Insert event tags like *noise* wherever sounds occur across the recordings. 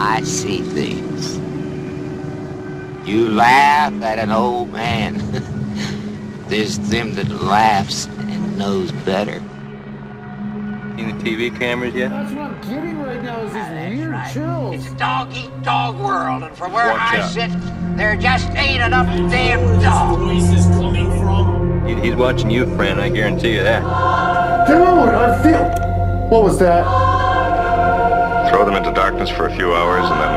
I see things. You laugh at an old man. *laughs* There's them that laughs and knows better. Seen the TV cameras yet? That's what I'm getting right now is these weird chills. It's a dog eat dog world, and from where Watch I out. sit, there just ain't enough damn dogs. voice is coming from. He's watching you, friend. I guarantee you that. Dude, I feel. What was that? Throw them into darkness for a few hours and then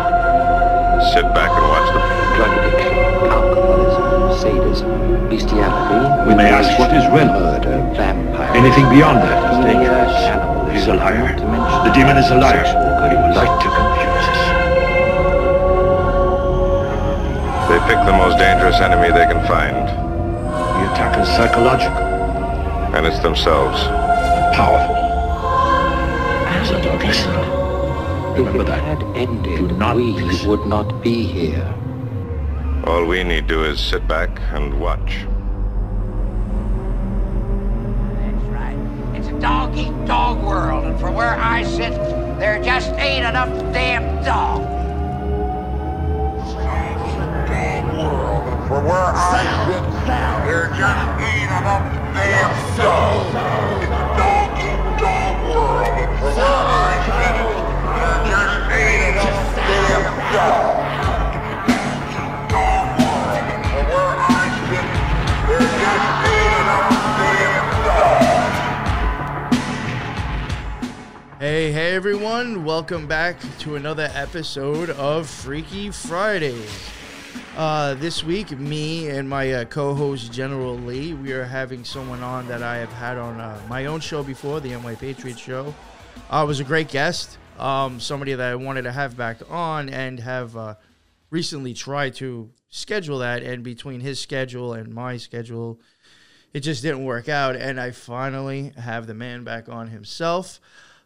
sit back and watch them. drug addiction, alcoholism, sadism, bestiality. We may ask what is real. Murder, vampire. Anything beyond that is Yes, dangerous. cannibalism, He's a liar. dimension, The demon is a liar. sexual He would goodness. like to confuse us. They pick the most dangerous enemy they can find, The attack is psychological, and it's themselves. powerful. So don't listen. If Remember it that. had ended, Do not we listen. would not be here. All we need do is sit back and watch. That's right. It's a dog eat dog world, and from where I sit, there just ain't enough damn dogs. For where I sit, there just ain't enough damn dogs. It's a dog eat dog world, and for where I sit, Hey, hey everyone, welcome back to another episode of Freaky Fridays. Uh, this week, me and my uh, co host General Lee, we are having someone on that I have had on uh, my own show before, the NY Patriot Show. Uh, was a great guest, um, somebody that I wanted to have back on and have uh, recently tried to schedule that. And between his schedule and my schedule, it just didn't work out. And I finally have the man back on himself.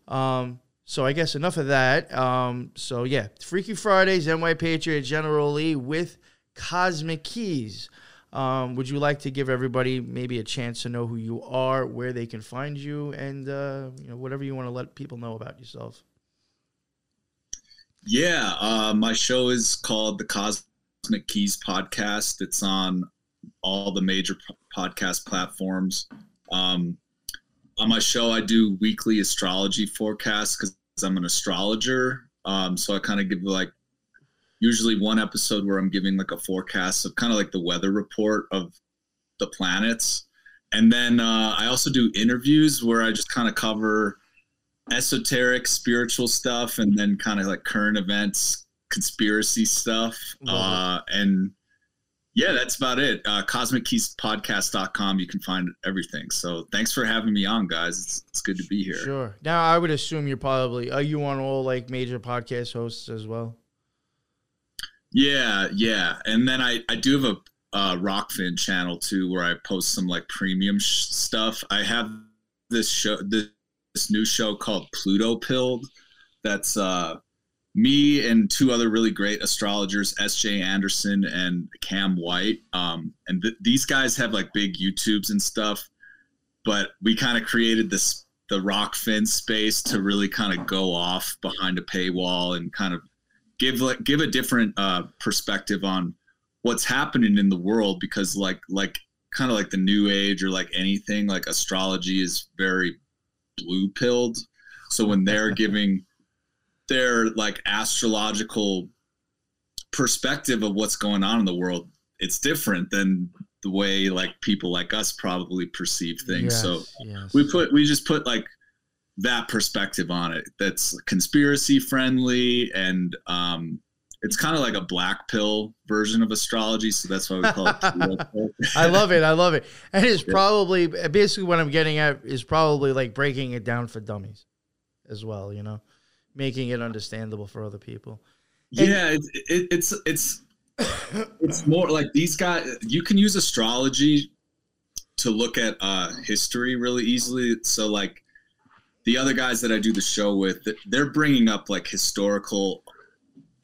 Um, so I guess enough of that. Um, so yeah, Freaky Fridays, NY Patriot General Lee with Cosmic Keys. Um, would you like to give everybody maybe a chance to know who you are, where they can find you, and uh, you know whatever you want to let people know about yourself? Yeah, uh, my show is called the Cosmic Keys Podcast. It's on all the major podcast platforms. Um, on my show, I do weekly astrology forecasts because I'm an astrologer. Um, so I kind of give like usually one episode where I'm giving like a forecast of kind of like the weather report of the planets. And then uh, I also do interviews where I just kind of cover esoteric spiritual stuff and then kind of like current events conspiracy stuff uh, and yeah that's about it. Uh, cosmickeyspodcast.com you can find everything. So thanks for having me on guys. It's, it's good to be here. Sure. Now I would assume you're probably are you on all like major podcast hosts as well? yeah yeah. And then i i do have a uh, Rokfin channel too where i post some like premium sh- stuff. I have this show this, this new show called pluto pilled that's uh me and two other really great astrologers, S.J. Anderson and Cam White. Um, and th- these guys have like big YouTubes and stuff, but we kind of created this the Rokfin space to really kind of go off behind a paywall and kind of give like give a different uh, perspective on what's happening in the world because like like kind of like the new age or like anything like astrology is very blue pilled so when they're *laughs* giving their like astrological perspective of what's going on in the world it's different than the way like people like us probably perceive things so Yes, yes. we put we just put like that perspective on it that's conspiracy friendly and um it's kind of like a black pill version of astrology so that's why we call it *laughs* I love it. I love it. And it's Yeah. probably basically what I'm getting at is probably like breaking it down for dummies as well, you know, making it understandable for other people. And- yeah it, it, it's it's it's more like these guys you can use astrology to look at uh history really easily so like the other guys that i do the show with they're bringing up like historical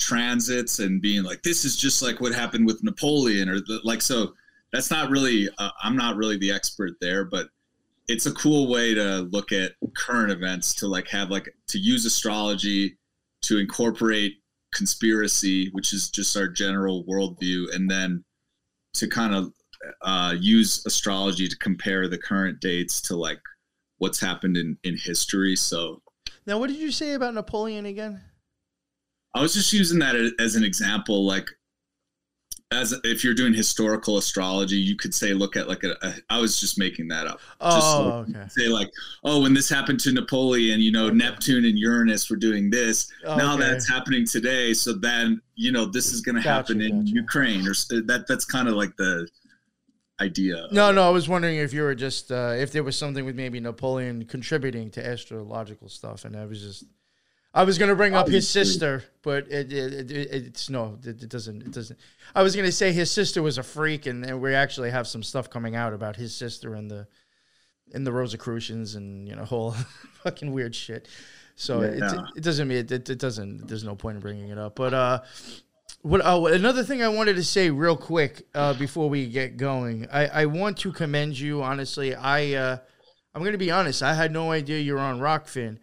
transits and being like this is just like what happened with napoleon or the, like so that's not really uh, i'm not really the expert there but it's a cool way to look at current events to like have like to use astrology to incorporate conspiracy, which is just our general worldview, and then to kind of uh, use astrology to compare the current dates to like what's happened in in history. So Now, what did you say about Napoleon again? I was just using that as an example, like as if you're doing historical astrology, you could say look at like a. a I was just making that up. Just Oh, like, okay. Say like, oh, when this happened to Napoleon, you know, Neptune and Uranus were doing this. Now that's happening today, so then you know this is going to Gotcha, happen in gotcha. Ukraine, or that. That's kind of like the idea. No, no, I was wondering if you were just uh, if there was something with maybe Napoleon contributing to astrological stuff, and I was just I was gonna bring up his sister, but it, it, it, it's no, it, it doesn't, it doesn't. I was gonna say his sister was a freak, and, and we actually have some stuff coming out about his sister and the and the Rosicrucians and you know whole *laughs* fucking weird shit. So it, Yeah. it doesn't mean it, it doesn't. There's no point in bringing it up, but uh. What oh, another thing I wanted to say real quick uh, before we get going, I, I want to commend you. Honestly, I uh, I'm going to be honest. I had no idea you were on Rokfin,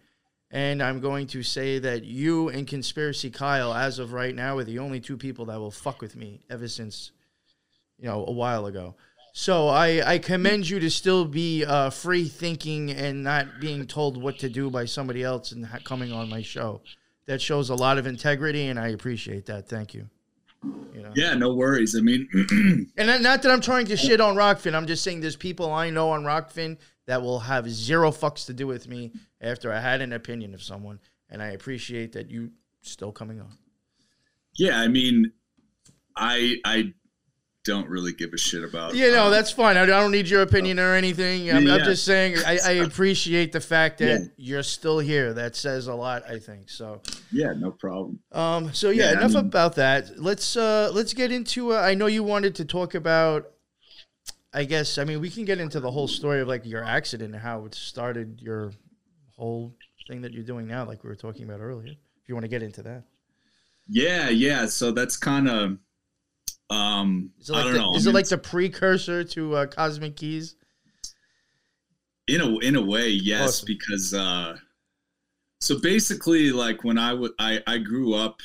and I'm going to say that you and Conspiracy Kyle, as of right now, are the only two people that will fuck with me ever since, you know, a while ago. So I, I commend you to still be uh, free thinking and not being told what to do by somebody else and ha- coming on my show. That shows a lot of integrity, and I appreciate that. Thank you. You know? Yeah, no worries. I mean, *clears throat* And not- not that I'm trying to shit on Rokfin. I'm just saying there's people I know on Rokfin that will have zero fucks to do with me after I had an opinion of someone. And I appreciate that you still coming on. yeah, I mean, I I don't really give a shit about. You know, um, that's fine. I I don't need your opinion or anything. I'm, I'm just saying I, I *laughs* appreciate the fact that Yeah. you're still here. That says a lot, I think. So yeah, no problem. Um. So yeah, Yeah, I enough mean- about that. Let's uh let's get into. Uh, I know you wanted to talk about. I guess I mean we can get into the whole story of like your accident and how it started your whole thing that you're doing now, like we were talking about earlier. If you want to get into that, Yeah, yeah. So that's kind of. Um, is it like I don't the, know. is I it like the precursor to uh, Cosmic Keys? in a in a way yes Awesome. because uh so basically like when i would i i grew up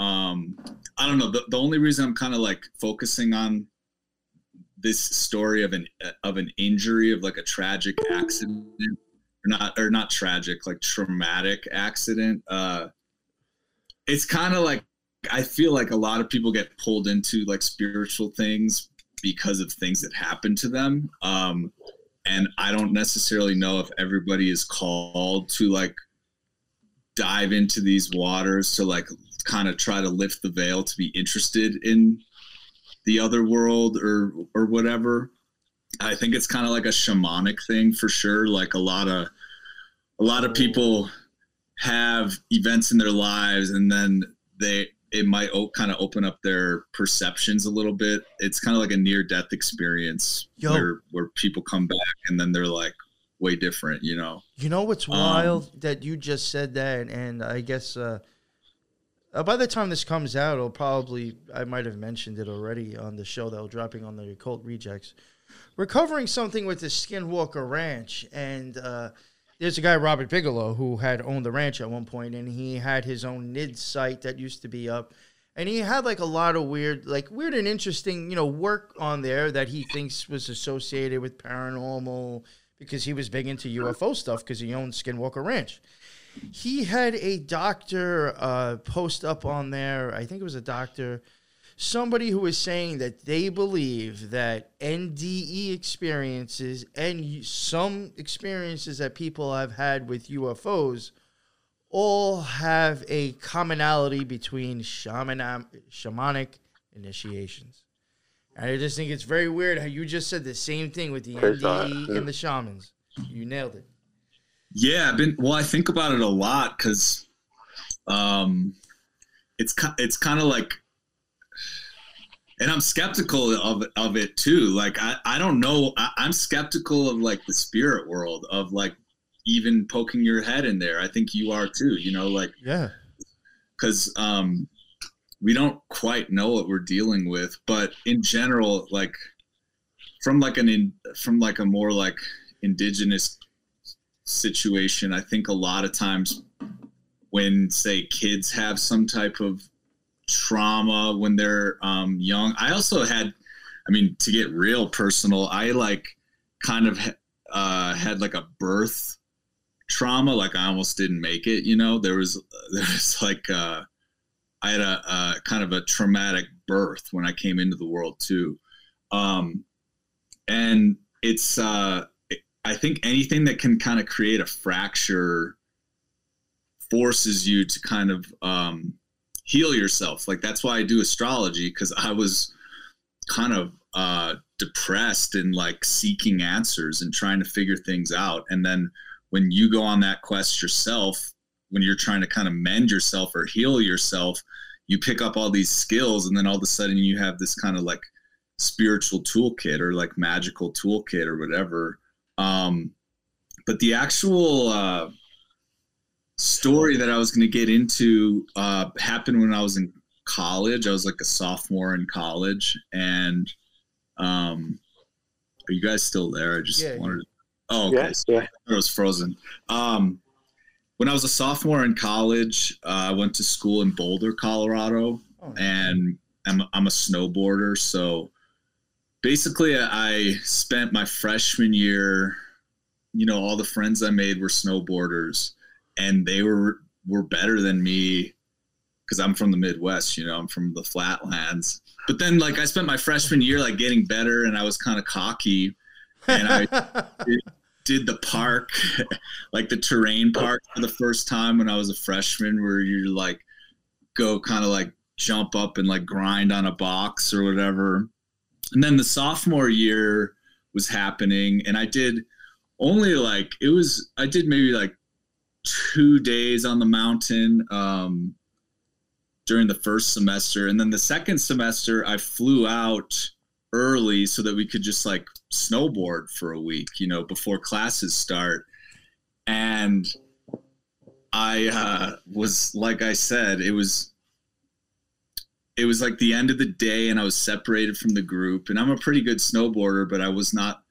um i don't know the, the only reason i'm kind of like focusing on this story of an of an injury of like a tragic accident or not or not tragic like traumatic accident uh it's kind of like i feel like a lot of people get pulled into like spiritual things because of things that happen to them um and I don't necessarily know if everybody is called to like dive into these waters to like kind of try to lift the veil to be interested in the other world or or whatever. I think it's kind of like a shamanic thing for sure. Like a lot of a lot of people have events in their lives and then they it might o- kind of open up their perceptions a little bit. It's kind of like a near death experience Yo. where where people come back and then they're like way different, you know. You know what's Um, wild that you just said that, and I guess uh, uh, by the time this comes out, it'll probably I might have mentioned it already on the show that will dropping on the Occult Rejects. We're covering something with the Skinwalker Ranch, and uh, there's a guy Robert Bigelow who had owned the ranch at one point, and he had his own NIDS site that used to be up. And he had like a lot of weird, like weird and interesting, you know, work on there that he thinks was associated with paranormal because he was big into UFO stuff because he owned Skinwalker Ranch. He had a doctor uh, post up on there. I think it was a doctor, somebody who was saying that they believe that NDE experiences and some experiences that people have had with UFOs all have a commonality between shaman shamanic initiations. And I just think it's very weird how you just said the same thing with the NDE and the shamans. You nailed it. Yeah, I've been well. I think about it a lot because, um, it's it's kind of like, and I'm skeptical of of it too. Like I I don't know. I, I'm skeptical of like the spirit world of like even poking your head in there. I think you are too. You know, like Yeah. because um, we don't quite know what we're dealing with. But in general, like from like an in, from like a more like indigenous situation, I think a lot of times when say kids have some type of trauma when they're um, young. I also had, I mean, to get real personal, I like kind of uh, had like a birth trauma. Like I almost didn't make it. You know, there was *laughs* there was like uh, I had a, a kind of a traumatic birth when I came into the world too, um, and it's uh, I think anything that can kind of create a fracture forces you to kind of um, heal yourself. Like that's why I do astrology because I was kind of uh, depressed and like seeking answers and trying to figure things out. And then when you go on that quest yourself, when you're trying to kind of mend yourself or heal yourself, you pick up all these skills, and then all of a sudden you have this kind of like spiritual toolkit or like magical toolkit or whatever. Um, but the actual uh, story that I was going to get into uh, happened when I was in college. I was like a sophomore in college, and um, are you guys still there? I just Yeah, wanted. To, oh, okay. Yeah, yeah. I was frozen. Um, when I was a sophomore in college, uh, I went to school in Boulder, Colorado, Oh, and I'm I'm a snowboarder. So basically, I spent my freshman year. You know, all the friends I made were snowboarders, and they were were better than me because I'm from the Midwest. You know, I'm from the flatlands. But then, like, I spent my freshman year like getting better, and I was kind of cocky, and I *laughs* did, did the park, *laughs* like the terrain park, for the first time when I was a freshman, where you like go kind of like jump up and like grind on a box or whatever. And then the sophomore year was happening, and I did only like it was. I did maybe like two days on the mountain. Um, during the first semester and then the second semester i flew out early so that we could just like snowboard for a week you know before classes start and i uh, was like i said it was it was like the end of the day and i was separated from the group and i'm a pretty good snowboarder but i was not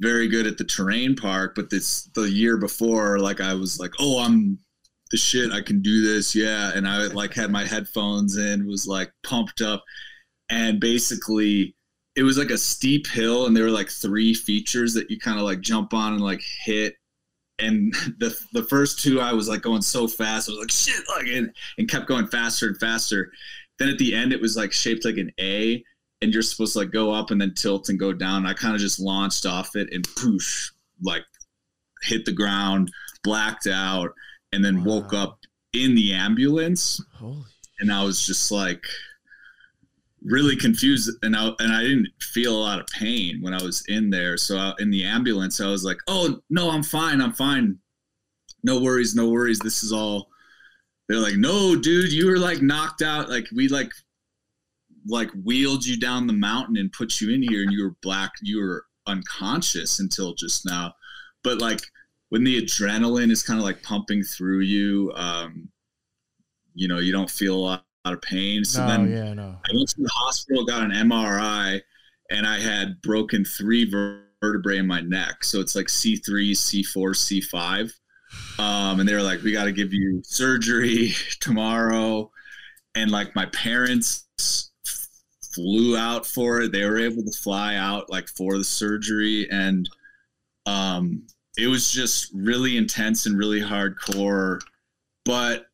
very good at the terrain park but this the year before like i was like oh i'm the shit i can do this yeah and i like had my headphones in was like pumped up and basically it was like a steep hill and there were like three features that you kind of like jump on and like hit and *laughs* the the first two i was like going so fast i was like shit like and, and kept going faster and faster then at the end it was like shaped like an a and you're supposed to like go up and then tilt and go down. I kind of just launched off it and poof, like hit the ground blacked out and then woke up in the ambulance. Holy. and I was just like really confused and I and I didn't feel a lot of pain when I was in there. So I, in the ambulance I was like oh no I'm fine I'm fine. No worries no worries. This is all they're like no dude you were like knocked out like we like like wheeled you down the mountain and put you in here and you were black you were unconscious until just now but like when the adrenaline is kind of like pumping through you, um, you know, you don't feel a lot, lot of pain. So no, then yeah, no. I went to the hospital, got an MRI, and I had broken three vertebrae in my neck. So it's like C3, C4, C5. Um, and they were like, we got to give you surgery *laughs* tomorrow. And like my parents flew out for it. They were able to fly out like for the surgery. And, um, it was just really intense and really hardcore. But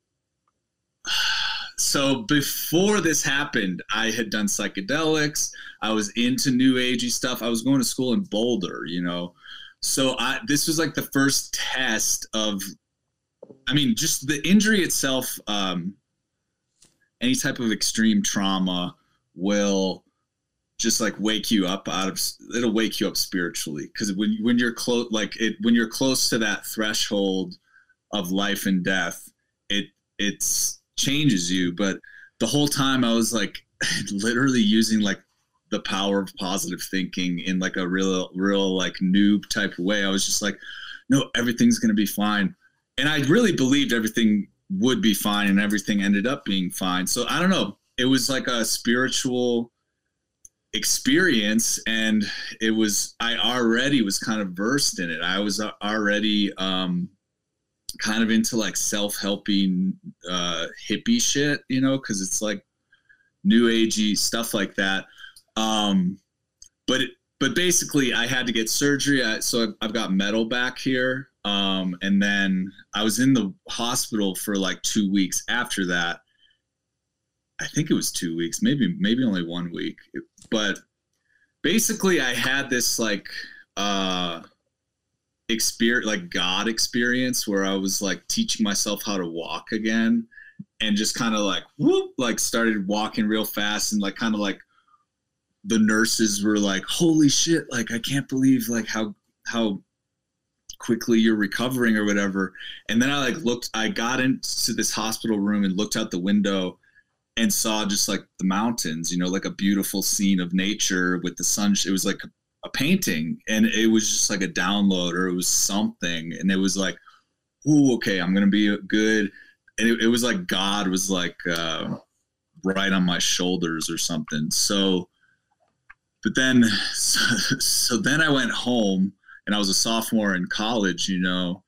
*sighs* so before this happened, I had done psychedelics. I was into new agey stuff. I was going to school in Boulder, you know. So I this was like the first test of I mean, just the injury itself, um, any type of extreme trauma will just like wake you up out of it'll wake you up spiritually. Because when when you're close like it when you're close to that threshold of life and death it it's changes you. But the whole time i was like *laughs* literally using like the power of positive thinking in like a real real like noob type of way. I was just like no everything's gonna be fine. And i really believed everything would be fine and everything ended up being fine. So i don't know. It was like a spiritual experience and it was i already was kind of versed in it. I was already um kind of into like self-helping uh hippie shit you know because it's like new agey stuff like that. Um, but it, but basically, I had to get surgery. I, so I've, I've got metal back here, um, and then I was in the hospital for like two weeks after that. I think it was two weeks, maybe maybe only one week. But basically, I had this like uh, experience, like God experience, where I was like teaching myself how to walk again, and just kind of like whoop, like started walking real fast, and like kind of like the nurses were like, "Holy shit! Like I can't believe like how how quickly you're recovering or whatever." And then I like looked, I got into this hospital room and looked out the window and saw just like the mountains, you know, like a beautiful scene of nature with the sun. It was like a painting, and it was just like a download or it was something, and it was like, "Ooh, okay, I'm gonna be good." And it, it was like God was like uh, right on my shoulders or something. So but then so, *laughs* so, then i went home and i was a sophomore in college you know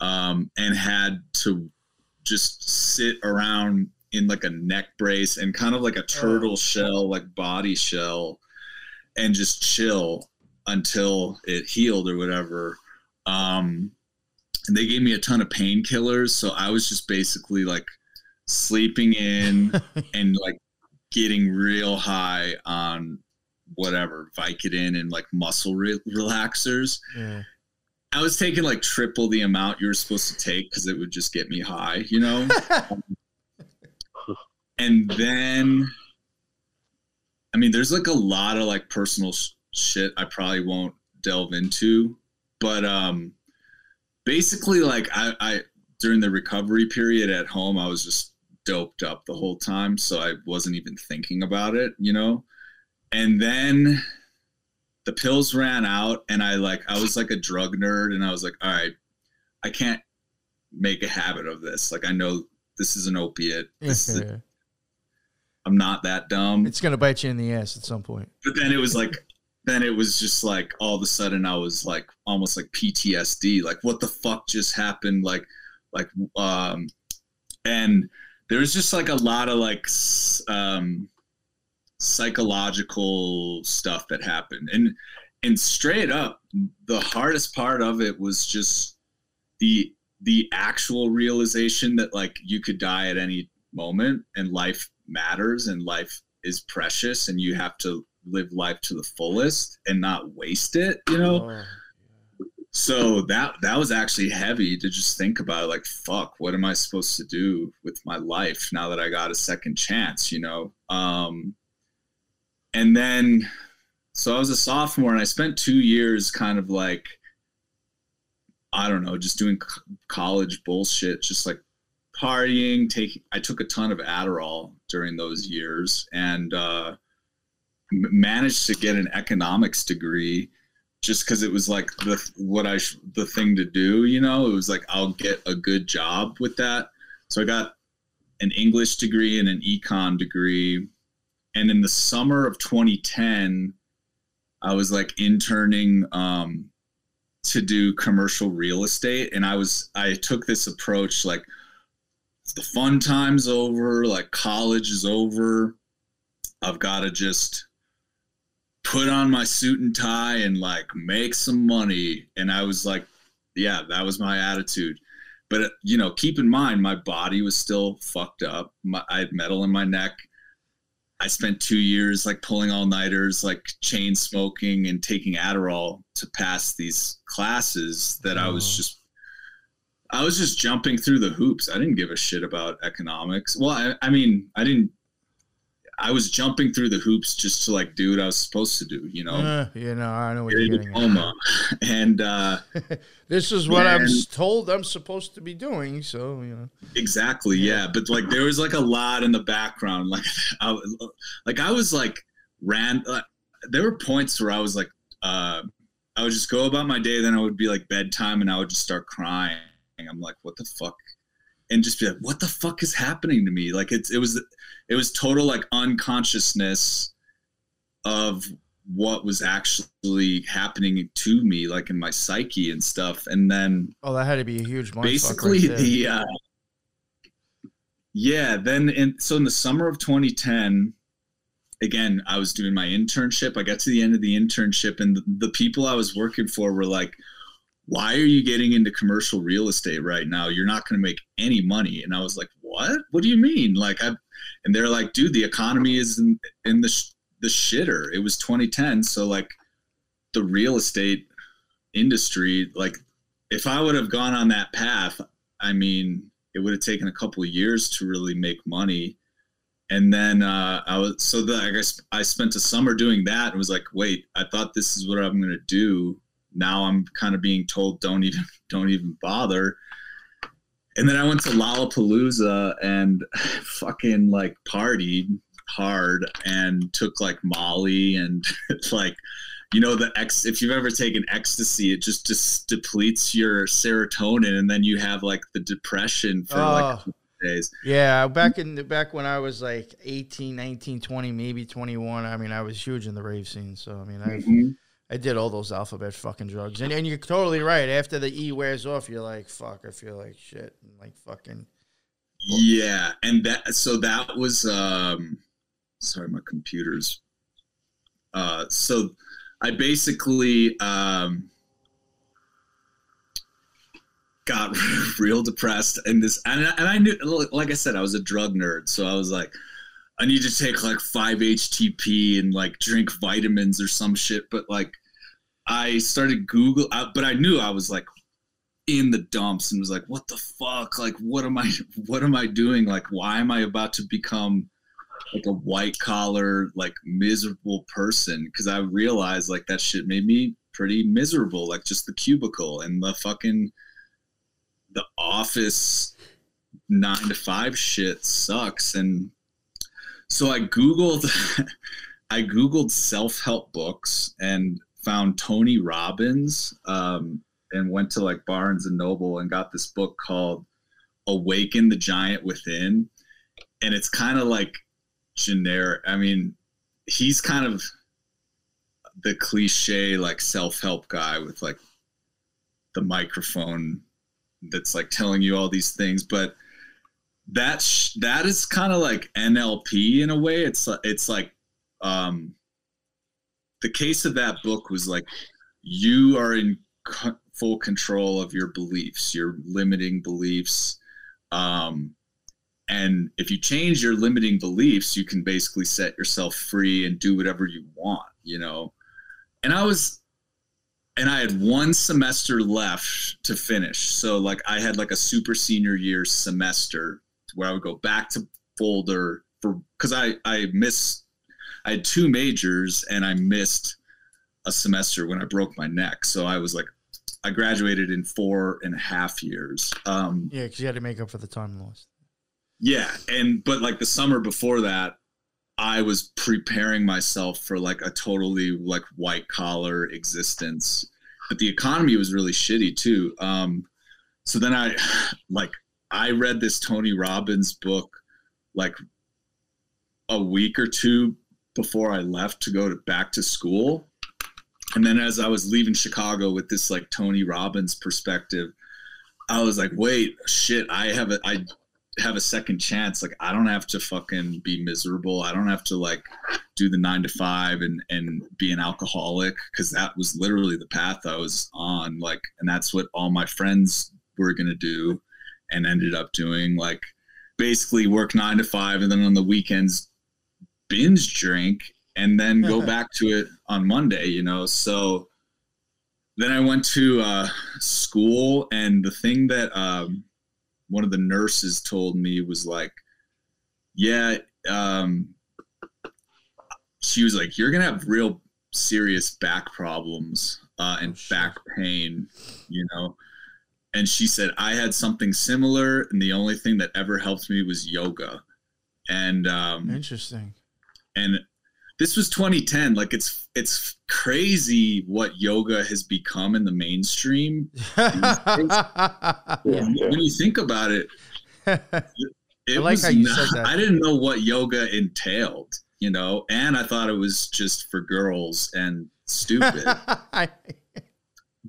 um, and had to just sit around in like a neck brace and kind of like a turtle shell like body shell and just chill until it healed or whatever. Um, and they gave me a ton of painkillers so i was just basically like sleeping in *laughs* and like getting real high on whatever Vicodin and like muscle re- relaxers. Yeah. I was taking like triple the amount you were supposed to take because it would just get me high, you know. *laughs* and then, I mean, there's like a lot of like personal sh- shit I probably won't delve into, but um, basically, like I, I during the recovery period at home, I was just doped up the whole time, so I wasn't even thinking about it, you know and then the pills ran out and i like i was like a drug nerd and i was like all right i can't make a habit of this. Like i know this is an opiate. This is a, i'm not that dumb. It's gonna bite you in the ass at some point. But then it was like then it was just like all of a sudden i was like almost like ptsd like what the fuck just happened? Like like um and there was just like a lot of like um psychological stuff that happened. And and straight up the hardest part of it was just the the actual realization that like you could die at any moment and life matters and life is precious and you have to live life to the fullest and not waste it you know? Oh, so that that was actually heavy to just think about like fuck what am i supposed to do with my life now that i got a second chance you know? Um and then so i was a sophomore and i spent two years kind of like i don't know just doing college bullshit just like partying taking i took a ton of adderall during those years and uh managed to get an economics degree just because it was like the what i sh- the thing to do you know? It was like i'll get a good job with that. So i got an english degree and an econ degree and in the summer of 2010 i was like interning um, to do commercial real estate. And i was i took this approach like the fun time's over like college is over. I've got to just put on my suit and tie and like make some money. And i was like yeah that was my attitude. But you know keep in mind my body was still fucked up. My, i had metal in my neck I spent two years like pulling all nighters, like chain smoking and taking Adderall to pass these classes that I was Oh. just, I was just jumping through the hoops. I didn't give a shit about economics. Well, I, I mean, I didn't, I was jumping through the hoops just to like do what I was supposed to do, you know, Uh, you know, I know what get you're at. diploma. *laughs* And, uh, *laughs* This is what I'm told I'm supposed to be doing. So you know, Exactly. Yeah. But like there was like a lot in the background. *laughs* Like I, like I was like ran. Uh, there were points where I was like, uh, I would just go about my day. Then I would be like bedtime, and I would just start crying. I'm like, what the fuck? And just be like, what the fuck is happening to me? Like it's it was it was total like unconsciousness of what was actually happening to me, like in my psyche and stuff. And then oh, that had to be a huge basically right the uh, yeah then in so in the summer of 2010 again, I was doing my internship. I got to the end of the internship, and the, the people I was working for were like, "Why are you getting into commercial real estate right now? You're not going to make any money." And I was like, "What? What do you mean?" Like I, and they're like, "Dude, the economy is in, in the sh- the shitter." It was 2010, so like the real estate industry, like if I would have gone on that path, I mean, it would have taken a couple of years to really make money. And then uh, I was so that I guess I spent a summer doing that and was like, wait, I thought this is what I'm gonna do. Now I'm kind of being told don't even *laughs* don't even bother. And then I went to Lollapalooza and *laughs* fucking like partied hard and took like Molly and *laughs* like you know the ex if you've ever taken ecstasy it just just depletes your serotonin and then you have like the depression for like a Oh. couple days Yeah, back in the, back when I was like 18, 19, 20, maybe 21, I mean, I was huge in the rave scene. So, I mean, I Mhm. I did all those alphabet fucking drugs. And, and you're totally right. After the E wears off, you're like, fuck, I feel like shit. And like fucking. yeah and that so that was um sorry my computer's uh so i basically um got *laughs* real depressed and this and, I- and i knew like i said i was a drug nerd so i was like i need to take like 5 htp and like drink vitamins or some shit but like i started google uh, but i knew i was like in the dumps and was like what the fuck? Like what am i *laughs* what am i doing? Like why am i about to become like a white collar like miserable person? Because i realized like that shit made me pretty miserable like just the cubicle and the fucking the office nine to five shit sucks. And so i googled *laughs* i googled self-help books and found tony robbins um, and went to like barnes and noble and got this book called awaken the giant within. And it's kind of like generic. I mean he's kind of the cliche like self-help guy with like the microphone that's like telling you all these things. But that's that is kind of like NLP in a way. It's it's like um the case of that book was like you are in co- full control of your beliefs your limiting beliefs um and if you change your limiting beliefs you can basically set yourself free and do whatever you want you know and i was and I had one semester left to finish. So like I had like a super senior year semester where I would go back to Boulder for because I I missed I had two majors and I missed a semester when I broke my neck. So I was like I graduated in four and a half years. Um, Yeah, because you had to make up for the time lost. yeah, and but like the summer before that, I was preparing myself for like a totally like white collar existence. But the economy was really shitty too. Um, so then I *sighs* like I read this Tony Robbins book like a week or two before I left to go to back to school. And then as I was leaving Chicago with this like Tony Robbins perspective, I was like, wait, shit, I have a I have a second chance. Like I don't have to fucking be miserable. I don't have to like do the nine to five and and be an alcoholic because that was literally the path I was on. Like, and that's what all my friends were gonna do, and ended up doing. Like, basically work nine to five, and then on the weekends binge drink, and then go *laughs* back to it on Monday. You know, so. Then I went to uh, school, and the thing that um, one of the nurses told me was like, "Yeah, um, she was like, you're gonna have real serious back problems uh, and back pain, you know." And she said, "I had something similar, and the only thing that ever helped me was yoga." And um, Interesting. And this was 2010 like it's it's crazy what yoga has become in the mainstream. *laughs* When you think about it *laughs* it I like how you not- said that. i didn't know what yoga entailed you know? And i thought it was just for girls and stupid. *laughs*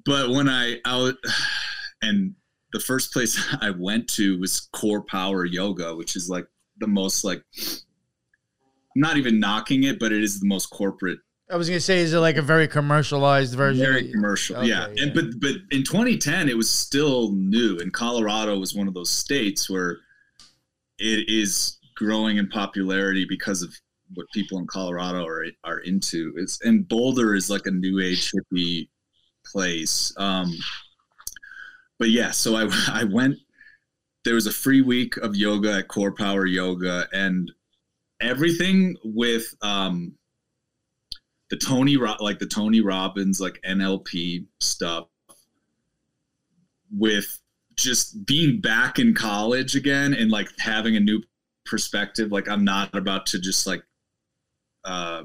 But when i out *sighs* and the first place i went to was core power yoga which is like the most like not even knocking it, but it is the most corporate I was gonna say, is it like a very commercialized version? very commercial Okay, yeah. yeah. and but but in 2010 it was still new and colorado was one of those states where it is growing in popularity because of what people in colorado are are into it's and boulder is like a new age hippie place um but yeah so i *laughs* i went there was a free week of yoga at core power yoga and everything with um the Tony like the Tony Robbins like NLP stuff with just being back in college again and like having a new perspective. Like I'm not about to just like uh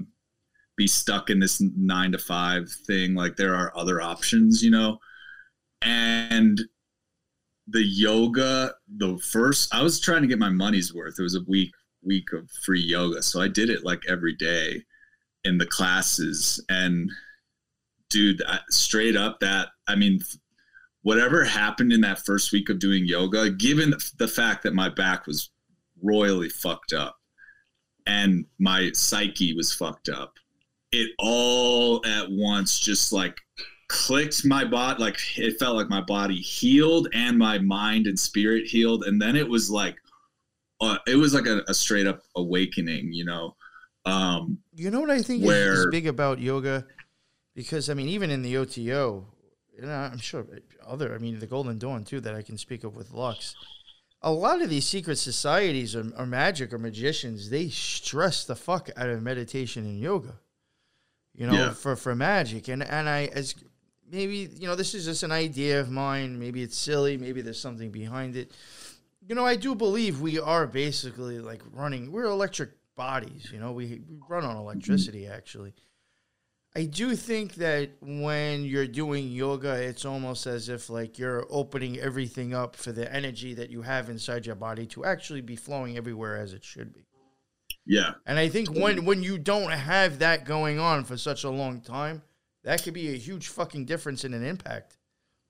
be stuck in this 9 to 5 thing. Like there are other options you know? And the yoga the first I was trying to get my money's worth. It was a week week of free yoga. So I did it like every day in the classes. And dude I, straight up that i mean whatever happened in that first week of doing yoga given the fact that my back was royally fucked up and my psyche was fucked up it all at once just like clicked my body like it felt like my body healed and my mind and spirit healed. And then it was like uh, it was like a, a straight up awakening you know um You know what I think is, is big about yoga, because I mean, even in the OTO, and I'm sure other, I mean, the Golden Dawn too, that I can speak of with Lux. A lot of these secret societies or, or magic or magicians, they stress the fuck out of meditation and yoga. You know, Yeah. for for magic, and and I as maybe you know this is just an idea of mine. Maybe it's silly. Maybe there's something behind it. You know, I do believe we are basically like running. We're electric bodies. You know, we, we run on electricity. Actually, I do think that when you're doing yoga, it's almost as if like you're opening everything up for the energy that you have inside your body to actually be flowing everywhere as it should be. yeah And I think when when you don't have that going on for such a long time, that could be a huge fucking difference in an impact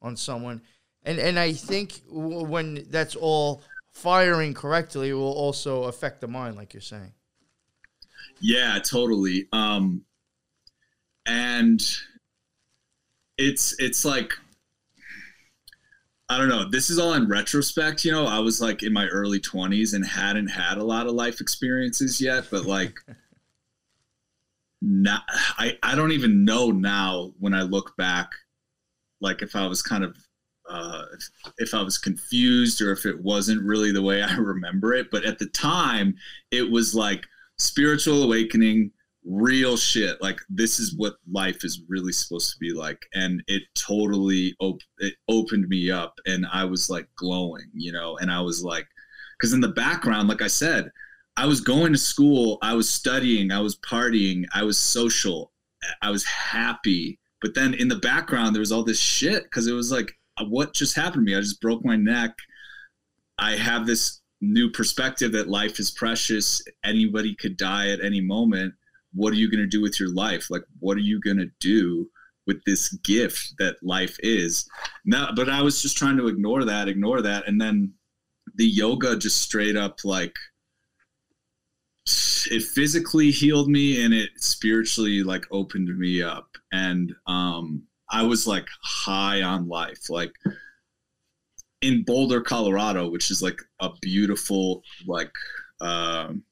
on someone. And and I think w- when that's all firing correctly, it will also affect the mind, like you're saying. Yeah, totally. Um and it's it's like I don't know. This is all in retrospect, you know. I was like in my early 20s and hadn't had a lot of life experiences yet, but like *laughs* now I I don't even know now when I look back like if I was kind of uh, if, if I was confused or if it wasn't really the way *laughs* I remember it. But at the time, it was like spiritual awakening, real shit. Like this is what life is really supposed to be like, and it totally op- it opened me up, and I was like glowing, you know. And I was like, because in the background, like I said, I was going to school, I was studying, I was partying, I was social, I was happy. But then in the background, there was all this shit because it was like, what just happened to me? I just broke my neck. I have this new perspective that life is precious. Anybody could die at any moment. What are you going to do with your life? Like, what are you going to do with this gift that life is? No, but I was just trying to ignore that, ignore that. And then the yoga just straight up like, it physically healed me and it spiritually like opened me up. And, um, I was like high on life. Like in Boulder, Colorado, which is like a beautiful, like um,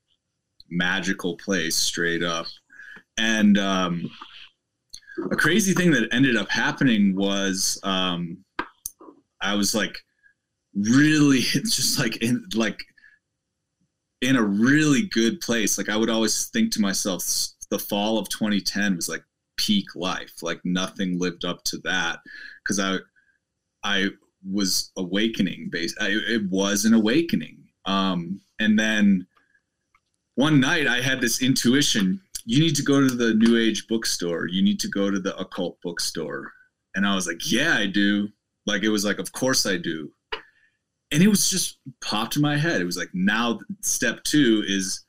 magical place, straight up. And um, a crazy thing that ended up happening was um, I was like really *laughs* just like in like in a really good place. Like I would always think to myself, the fall of 2010 was like peak life like nothing lived up to that because i i was awakening based I, it was an awakening. Um and then one night i had this intuition you need to go to the new age bookstore. You need to go to the occult bookstore. And i was like yeah i do. Like it was like of course i do. And it was just popped in my head. It was like now step two is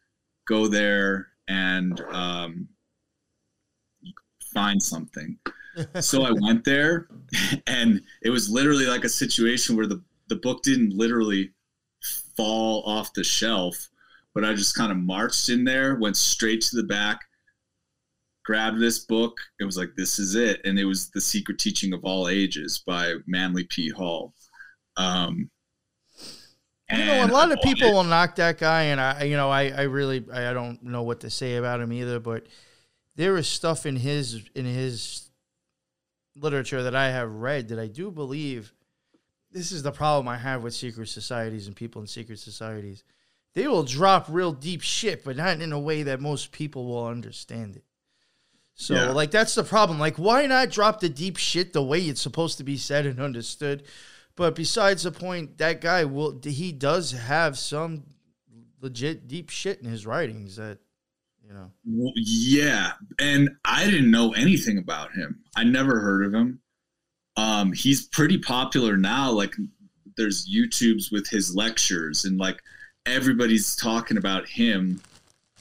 go there and um find something. *laughs* so I went there *laughs* and it was literally like a situation where the, the book didn't literally fall off the shelf, but I just kind of marched in there, went straight to the back, grabbed this book. It was like, this is it. And it was The Secret Teaching of All Ages by Manly P. Hall. Um, You know, a lot of people it. will knock that guy, and I, you know, I, I really, I don't know what to say about him either. But there is stuff in his, in his literature that I have read that I do believe. This is the problem I have with secret societies and people in secret societies. They will drop real deep shit, but not in a way that most people will understand it. So, Yeah. like, that's the problem. Like, why not drop the deep shit the way it's supposed to be said and understood? But besides the point, that guy will he does have some legit deep shit in his writings that you know. Yeah, and I didn't know anything about him. I never heard of him. Um, he's pretty popular now. Like, there's YouTubes with his lectures, and like everybody's talking about him.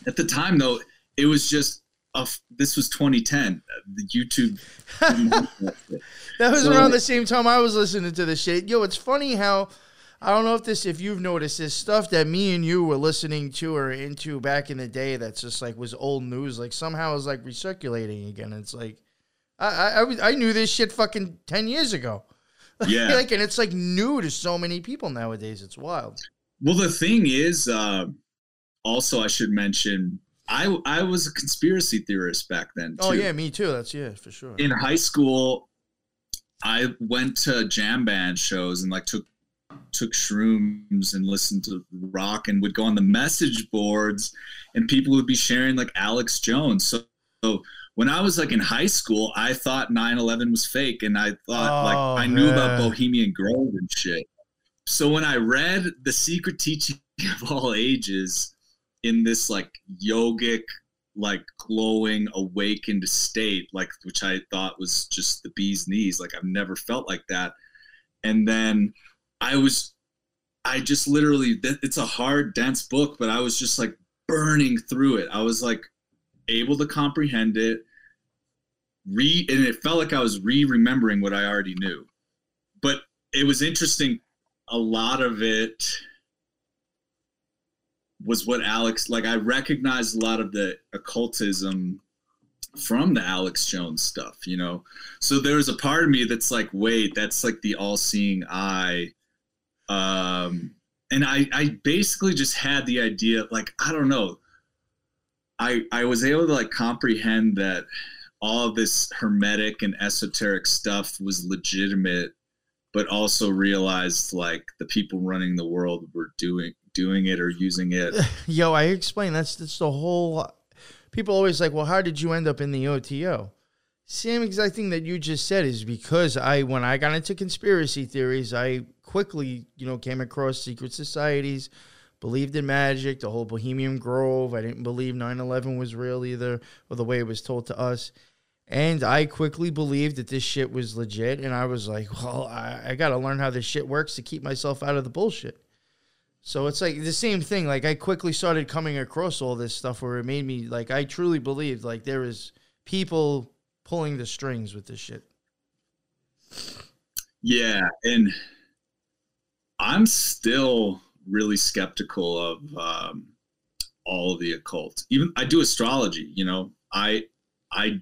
At the time, though, it was just a this was 2010. The YouTube. *laughs* That was So- around the same time I was listening to this shit. Yo, it's funny how I don't know if this if you've noticed this stuff that me and you were listening to or into back in the day that's just like was old news, like somehow is like recirculating again. It's like I I, I, knew this shit fucking ten years ago. *laughs* Yeah. like and it's like new to so many people nowadays. It's wild. Well, the thing is, uh, also I should mention, I I was a conspiracy theorist back then. Oh yeah, me too. That's yeah, for sure. in high school i went to jam band shows and like took took shrooms and listened to rock and would go on the message boards and people would be sharing like alex jones. So, so when i was like in high school i thought 9-11 was fake and i thought Oh, like i knew about bohemian grove and shit. So when i read the secret teaching *laughs* of all ages in this like yogic like glowing awakened state like which i thought was just the bee's knees like i've never felt like that. And then i was i just literally, it's a hard dense book but i was just like burning through it i was like able to comprehend it re and it felt like i was re-remembering what i already knew but it was interesting a lot of it was what Alex like I recognized a lot of the occultism from the Alex Jones stuff, you know. So there was a part of me that's like, wait, that's like the all-seeing eye. Um and I I basically just had the idea like I don't know. I I was able to like comprehend that all this hermetic and esoteric stuff was legitimate but also realized like the people running the world were doing doing it or using it *laughs* Yo, I explain that's that's the whole. People always like, well, how did you end up in the OTO? Same exact thing that you just said is because I, when I got into conspiracy theories, I quickly, you know, came across secret societies, believed in magic, the whole Bohemian Grove. I didn't believe 9/11 was real either, or the way it was told to us. And I quickly believed that this shit was legit. And I was like, well, I, I got to learn how this shit works to keep myself out of the bullshit. So it's like the same thing. Like I quickly started coming across all this stuff where it made me like I truly believed like there is people pulling the strings with this shit. Yeah, and I'm still really skeptical of um, all of the occult. Even I do astrology. You know, I I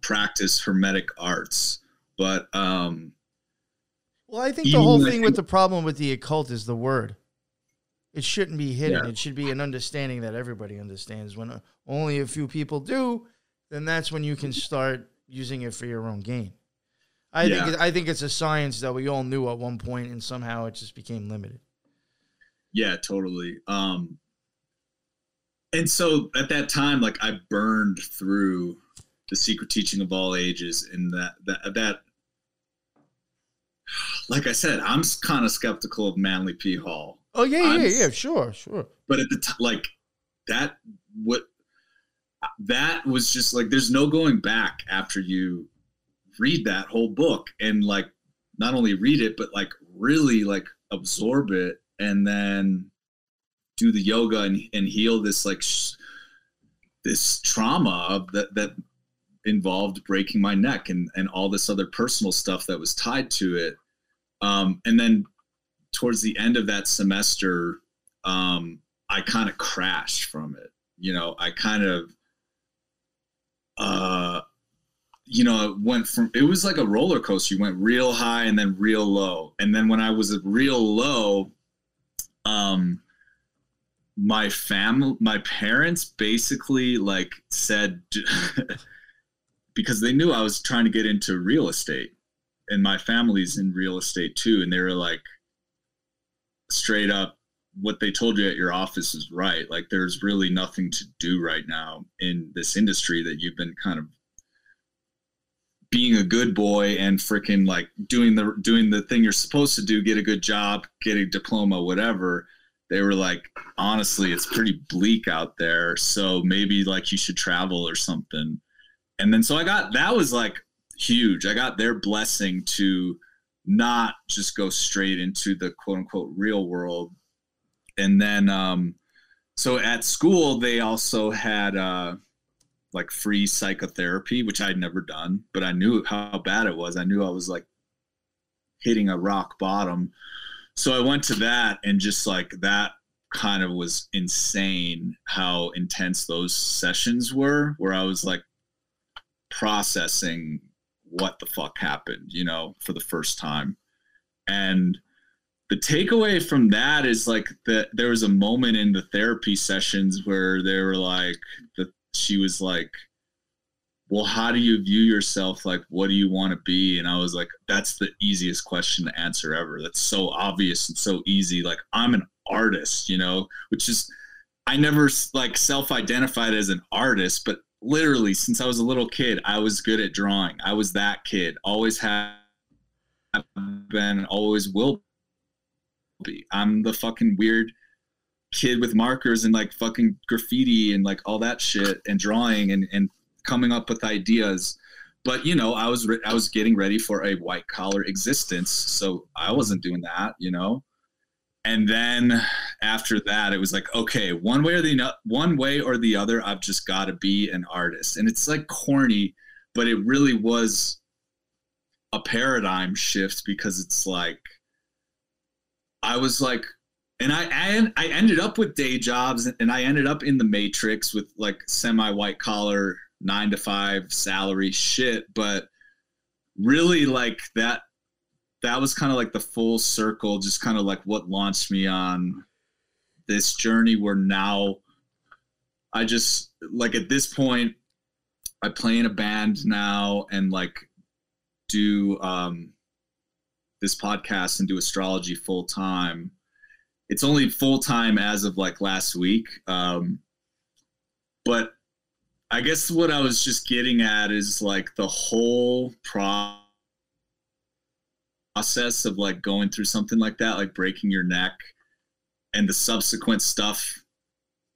practice hermetic arts, but um, Well, I think the whole thing with the problem with the occult is the word. It shouldn't be hidden. Yeah. It should be an understanding that everybody understands. When uh, only a few people do, then that's when you can start using it for your own gain. I Yeah. think I think it's a science that we all knew at one point, and somehow it just became limited. Yeah, totally. Um, and so at that time, like I burned through the secret teaching of all ages, and that that that, like I said, I'm kind of skeptical of Manly P. Hall. Oh yeah, I'm yeah, yeah, sure, sure. But at the time, like that, what that was just like, there's no going back after you read that whole book and like not only read it, but like really like absorb it and then do the yoga and, and heal this like sh- this trauma that that involved breaking my neck and and all this other personal stuff that was tied to it um and then towards the end of that semester um I kind of crashed from it. You know, I kind of uh you know, it went from it was like a roller coaster. You went real high and then real low. And then when I was real low, um my family my parents basically like said *laughs* because they knew I was trying to get into real estate and my family's in real estate too and they were like straight up what they told you at your office is right like there's really nothing to do right now in this industry that you've been kind of being a good boy and freaking like doing the doing the thing you're supposed to do get a good job get a diploma whatever they were like honestly it's pretty bleak out there so maybe like you should travel or something. And then so i got that was like huge. I got their blessing to not just go straight into the quote unquote real world. And then um so at school they also had uh like free psychotherapy which i'd never done but i knew how bad it was. I knew i was like hitting a rock bottom. So i went to that and just like that kind of was insane how intense those sessions were where i was like processing what the fuck happened you know for the first time. And the takeaway from that is like that there was a moment in the therapy sessions where they were like that she was like well how do you view yourself? Like what do you want to be? And i was like that's the easiest question to answer ever. That's so obvious and so easy. Like i'm an artist you know? Which is i never like self-identified as an artist but literally since i was a little kid i was good at drawing. I was that kid. Always have been always will be. I'm the fucking weird kid with markers and like fucking graffiti and like all that shit and drawing and and coming up with ideas. But you know i was re- i was getting ready for a white collar existence so i wasn't doing that you know? And then after that it was like okay one way or the no- one way or the other i've just got to be an artist. And it's like corny but it really was a paradigm shift because it's like i was like and I, I I ended up with day jobs and I ended up in the matrix with like semi white collar nine to five salary shit. But really like that that was kind of like the full circle just kind of like what launched me on this journey where now I just like at this point I play in a band now and like do um this podcast and do astrology full time it's only full time as of like last week. Um, but I guess what I was just getting at is like the whole pro- process of like going through something like that, like breaking your neck, and the subsequent stuff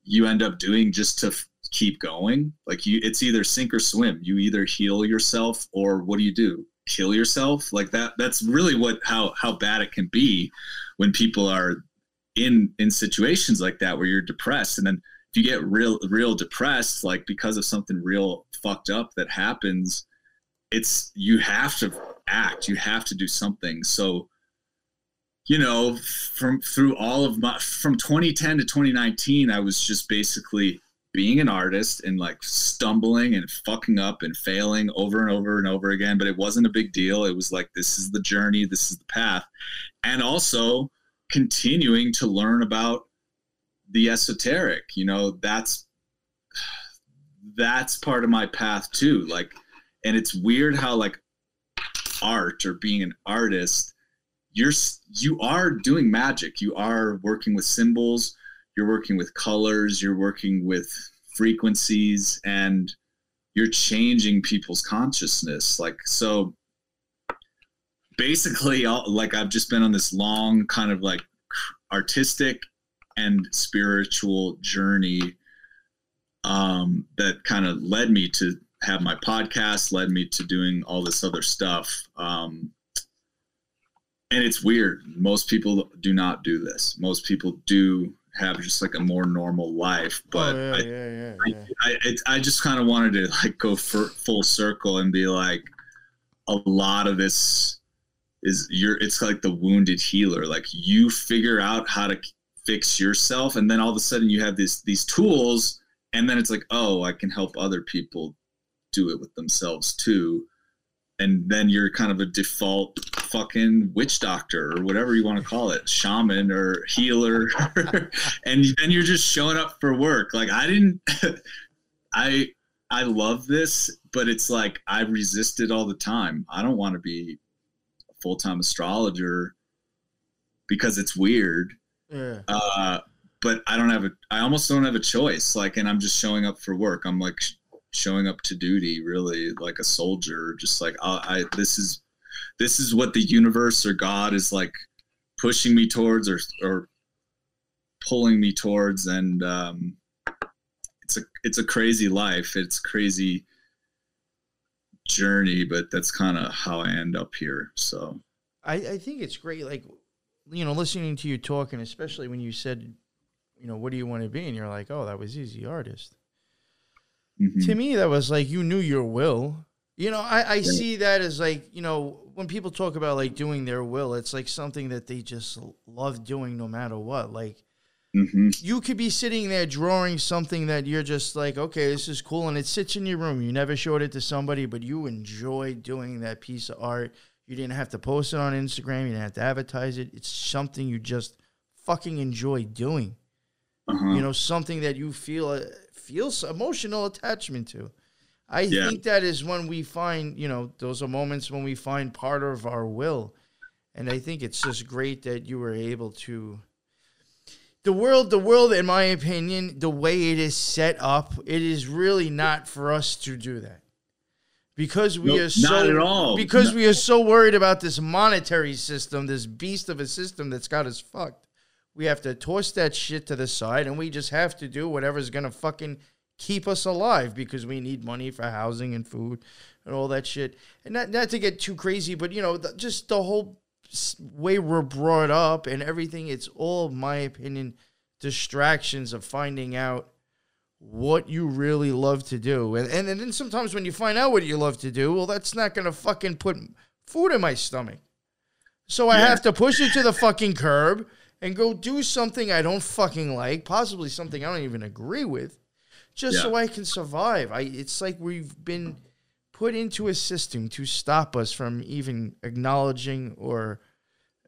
you end up doing just to f- keep going. Like you, it's either sink or swim. You either heal yourself or what do you do? Kill yourself? Like that. That's really what how how bad it can be when people are in in situations like that where you're depressed and then if you get real real depressed like because of something real fucked up that happens it's you have to act you have to do something. So you know from through all of my from 2010 to 2019 i was just basically being an artist and like stumbling and fucking up and failing over and over and over again but it wasn't a big deal. It was like this is the journey this is the path. And also continuing to learn about the esoteric you know that's that's part of my path too like and it's weird how like art or being an artist you're you are doing magic. You are working with symbols you're working with colors you're working with frequencies and you're changing people's consciousness like so basically I'll, like i've just been on this long kind of like artistic and spiritual journey um, that kind of led me to have my podcast led me to doing all this other stuff um, and it's weird most people do not do this most people do have just like a more normal life but oh, yeah, I, yeah, yeah. I, I, it, I just kind of wanted to like go for full circle and be like a lot of this is you're it's like the wounded healer. Like you figure out how to fix yourself and then all of a sudden you have this these tools and then it's like oh i can help other people do it with themselves too. And then you're kind of a default fucking witch doctor or whatever you want to call it shaman or healer. *laughs* And then you're just showing up for work. Like i didn't *laughs* i i love this but it's like i resist it all the time. I don't want to be a full-time astrologer because it's weird Yeah. uh, but I don't have a, I almost don't have a choice. Like, and I'm just showing up for work. I'm like sh- showing up to duty, really, like a soldier. Just like I, I, this is, this is what the universe or God is like pushing me towards, or or pulling me towards, and um, it's a it's a crazy life. It's crazy journey, but that's kind of how I end up here. So I, I think it's great, like, you know, listening to you talk, and especially when you said, you know, what do you want to be? And you're like, oh, that was easy, artist. mhm. To me, that was like you knew your will. You know, I, I see that as like, you know, when people talk about like doing their will, it's like something that they just love doing no matter what. Like, Mhm. you could be sitting there drawing something that you're just like, okay, this is cool, and it sits in your room. You never showed it to somebody, but you enjoy doing that piece of art. You didn't have to post it on Instagram. You didn't have to advertise it. It's something you just fucking enjoy doing. Uh-huh. You know, something that you feel uh, feels emotional attachment to. I Yeah. think that is when we find, you know, those are moments when we find part of our will. And I think it's just great that you were able to the world the world in my opinion the way it is set up it is really not for us to do that because we Nope, are so not at all. because No. we are so worried about this monetary system this beast of a system that's got us fucked we have to toss that shit to the side and we just have to do whatever's gonna fucking keep us alive because we need money for housing and food and all that shit and not, not to get too crazy but you know the, just the whole way we're brought up and everything it's all my opinion distractions of finding out what you really love to do and, and then sometimes when you find out what you love to do well that's not gonna fucking put food in my stomach so i Yeah. have to push it to the fucking curb and go do something i don't fucking like possibly something i don't even agree with just Yeah. so i can survive i it's like we've been put into a system to stop us from even acknowledging or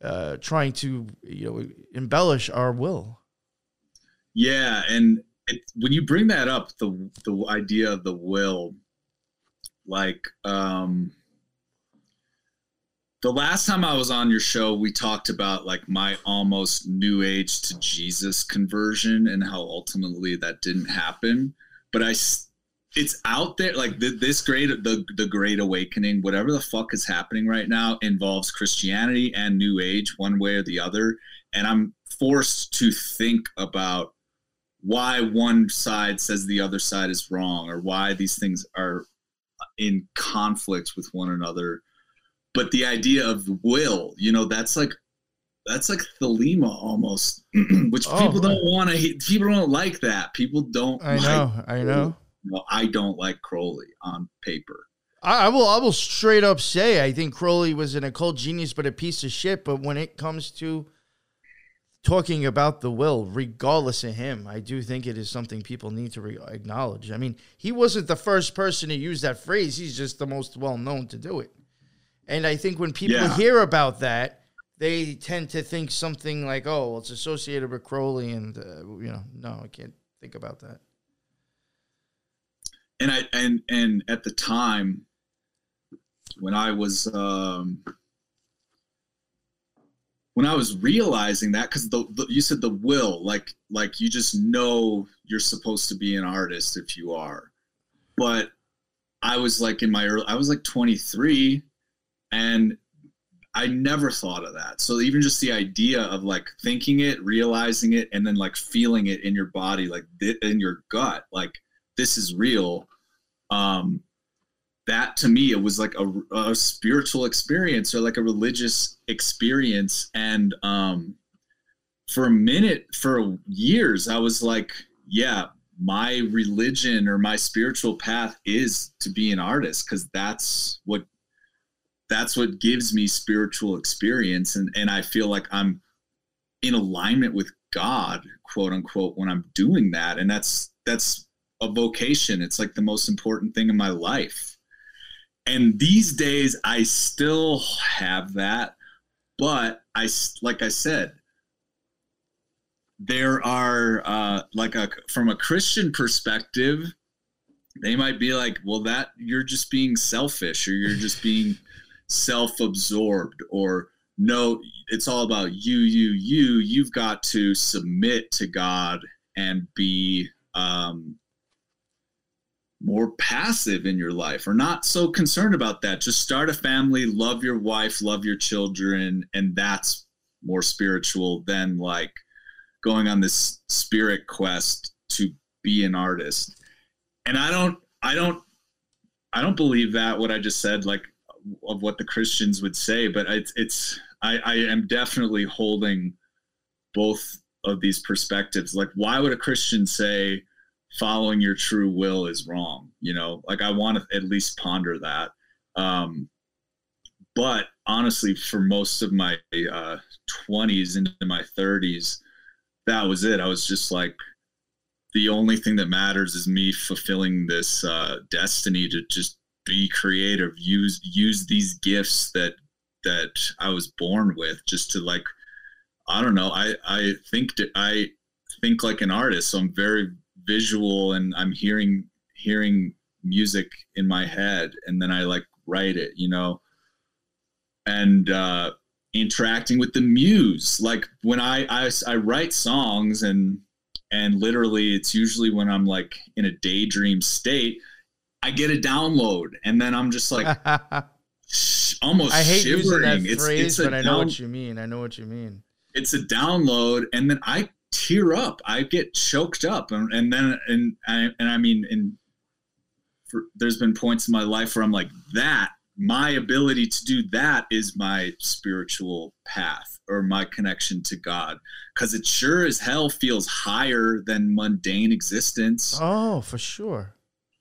uh, trying to you know embellish our will. Yeah, and it, when you bring that up, the the idea of the will, like um, the last time I was on your show, we talked about like my almost new age to Jesus conversion and how ultimately that didn't happen. But I, it's out there. Like th- this great, the the Great Awakening, whatever the fuck is happening right now, involves Christianity and New Age, one way or the other. And I'm forced to think about why one side says the other side is wrong or why these things are in conflict with one another but the idea of will you know that's like that's like thelema almost *clears throat* which Oh, people don't want to people don't like that people don't I like know, I know. No, i don't like crowley on paper I, I will. I will straight up say I think Crowley was an occult genius, but a piece of shit. But when it comes to talking about the will, regardless of him, I do think it is something people need to re- acknowledge. I mean, he wasn't the first person to use that phrase. He's just the most well known to do it. And I think when people Yeah. hear about that, they tend to think something like, "Oh, well, it's associated with Crowley," and uh, you know, no, I can't think about that. And I and and at the time when I was um when I was realizing that because the, the you said the will like like you just know you're supposed to be an artist if you are, but I was like in my early I was like 23 and I never thought of that. So even just the idea of like thinking it, realizing it, and then like feeling it in your body, like thi- in your gut, like this is real. Um, that to me, it was like a, a spiritual experience or like a religious experience. And um, for a minute, for years, I was like, yeah, my religion or my spiritual path is to be an artist because that's what that's what gives me spiritual experience and and I feel like I'm in alignment with God, quote unquote, when I'm doing that. And that's that's a vocation. It's like the most important thing in my life. And these days I still have that, but I, like I said, there are uh, like a from a Christian perspective, they might be like, well, that you're just being selfish or you're just being self-absorbed or no, it's all about you, you, you. You've got to submit to God and be um, more passive in your life or not so concerned about that. Just start a family, love your wife, love your children, and that's more spiritual than like going on this spirit quest to be an artist. And I don't, I don't, I don't believe that what I just said, like of what the Christians would say, but it's, it's, I, I am definitely holding both of these perspectives. Like, why would a Christian say following your true will is wrong? You know, like I want to at least ponder that. Um, but honestly, for most of my uh, 20s into my 30s, that was it. I was just like, the only thing that matters is me fulfilling this uh, destiny to just be creative, use use these gifts that that I was born with, just to like, I don't know. I I think that I think like an artist, so I'm very visual, and I'm hearing hearing music in my head, and then I like write it, you know, and uh, interacting with the muse. Like when I, I I write songs and and literally it's usually when I'm like in a daydream state, I get a download and then I'm just like *laughs* sh- almost I hate shivering. using that it's, phrase, it's but I know down- what you mean. I know what you mean. it's a download and then I tear up. I get choked up and, and then and I and I mean and for, there's been points in my life where I'm like that my ability to do that is my spiritual path or my connection to God because it sure as hell feels higher than mundane existence Oh, for sure.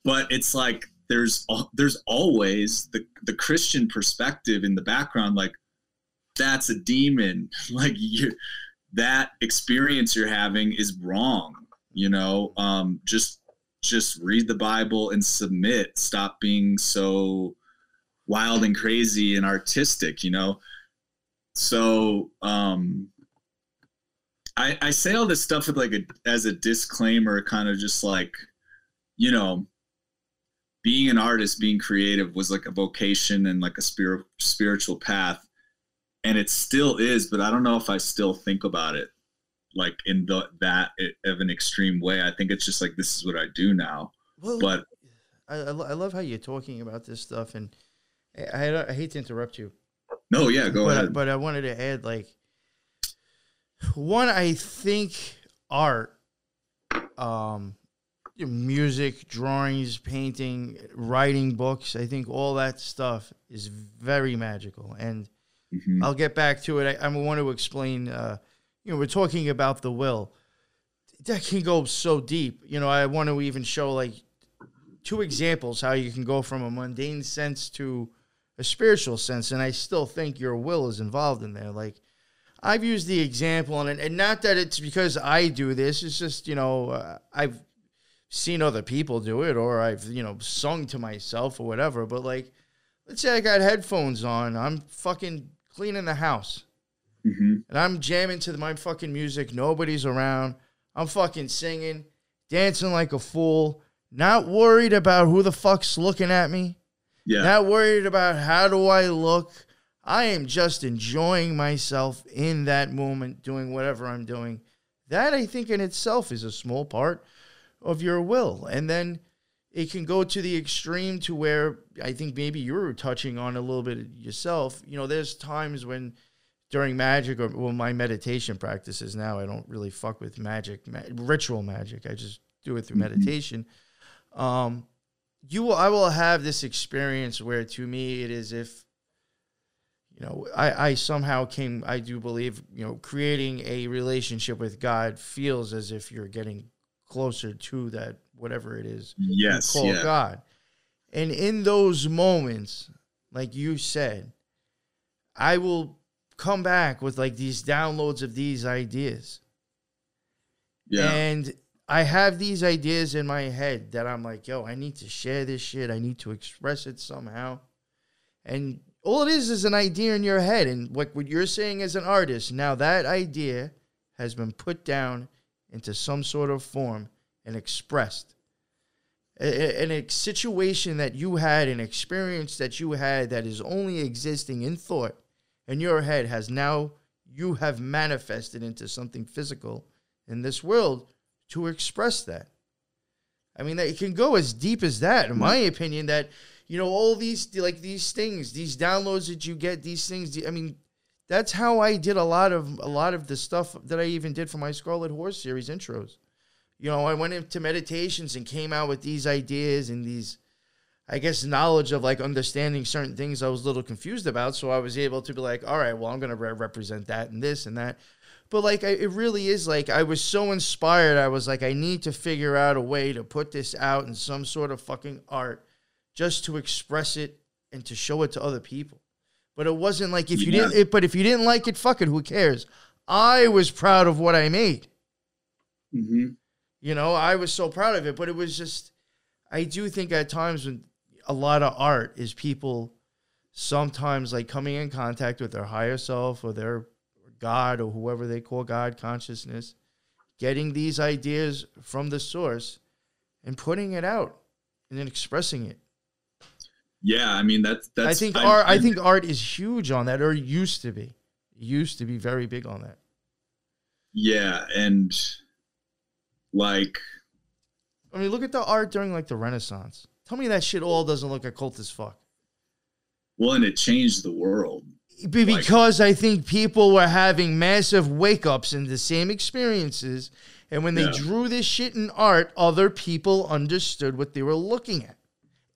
but it's like there's there's always the the Christian perspective in the background like that's a demon *laughs* like you that experience you're having is wrong you know? Um just just read the bible and submit. Stop being so wild and crazy and artistic you know? So um i i say all this stuff with like a as a disclaimer kind of just like you know being an artist being creative was like a vocation and like a spirit spiritual path and it still is but i don't know if i still think about it like in the that of an extreme way i think it's just like this is what i do now Well, but I, I, I love how you're talking about this stuff, and I, I, I hate to interrupt you, no yeah go but ahead but I wanted to add like one. I think art, um, music, drawings, painting, writing books. I think all that stuff is very magical, and Mhm. I'll get back to it. I, I want to explain. Uh, you know, we're talking about the will. That can go so deep. You know, I want to even show like two examples how you can go from a mundane sense to a spiritual sense, and I still think your will is involved in there. Like I've used the example, and and not that it's because I do this. It's just you know uh, I've seen other people do it, or I've you know sung to myself or whatever. But like, let's say I got headphones on, I'm fucking cleaning the house Mhm. and I'm jamming to my fucking music. Nobody's around. I'm fucking singing, dancing like a fool, not worried about who the fuck's looking at me, yeah not worried about how do I look. I am just enjoying myself in that moment, doing whatever I'm doing. That I think in itself is a small part of your will. And then it can go to the extreme to where I think maybe you were touching on a little bit yourself. You know, there's times when during magic or well, my meditation practices now, I don't really fuck with magic, ma- ritual magic. I just do it through meditation. Um, you will, I will have this experience where to me it is if, you know, I, I somehow came, I do believe, you know, creating a relationship with God feels as if you're getting closer to that, whatever it is you yes call yeah God. And in those moments, like you said, I will come back with like these downloads of these ideas. Yeah. And I have these ideas in my head that I'm like, yo, I need to share this shit. I need to express it somehow. And all it is is an idea in your head. And what, what you're saying as an artist, now that idea has been put down into some sort of form and expressed. In a situation that you had, an experience that you had that is only existing in thought in your head has now, you have manifested into something physical in this world to express that. I mean, that it can go as deep as that, in my opinion. That you know, all these like these things, these downloads that you get, these things. I mean, that's how I did a lot of a lot of the stuff that I even did for my Scarlet Horse series intros. You know, I went into meditations and came out with these ideas and these, I guess, knowledge of like understanding certain things I was a little confused about. So I was able to be like, all right, well, I'm going to re- represent that and this and that. But like, I, it really is like, I was so inspired. I was like, I need to figure out a way to put this out in some sort of fucking art just to express it and to show it to other people. But it wasn't like if you didn't, it, but if you didn't like it, fuck it, who cares? I was proud of what I made. hmm You know, I was so proud of it, but it was just, I do think at times when a lot of art is people sometimes like coming in contact with their higher self or their God or whoever they call God consciousness, getting these ideas from the source and putting it out and then expressing it. Yeah, I mean that's that's. I think art. I think art is huge on that, or used to be. Used to be very big on that. Yeah, and like I mean, look at the art during like the Renaissance. Tell me that shit all doesn't look occult as fuck. well, and it changed the world. Be- because I think people were having massive wake ups in the same experiences. And when they Yeah. drew this shit in art, other people understood what they were looking at.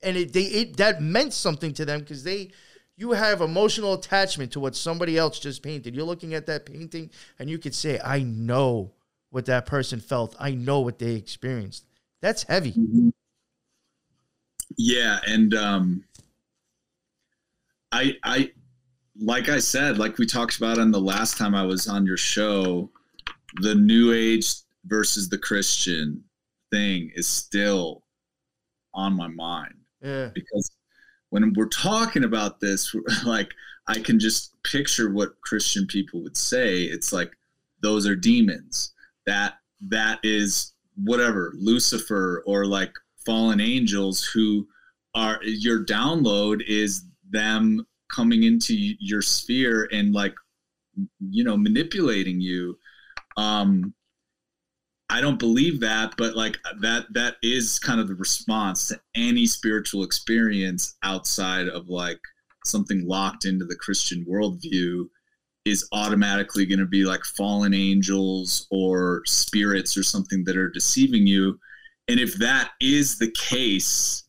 And it, they, it that meant something to them because they, you have emotional attachment to what somebody else just painted. You're looking at that painting and you could say, I know what that person felt. I know what they experienced. That's heavy. Yeah, and um I I like I said, like we talked about on the last time I was on your show, the new age versus the Christian thing is still on my mind Yeah. because when we're talking about this, *laughs* like I can just picture what Christian people would say. It's like those are demons. That that is whatever Lucifer or like fallen angels who are your download is them coming into your sphere and like you know manipulating you. Um, I don't believe that, but like that that is kind of the response to any spiritual experience outside of like something locked into the Christian worldview is automatically going to be like fallen angels or spirits or something that are deceiving you. And if that is the case,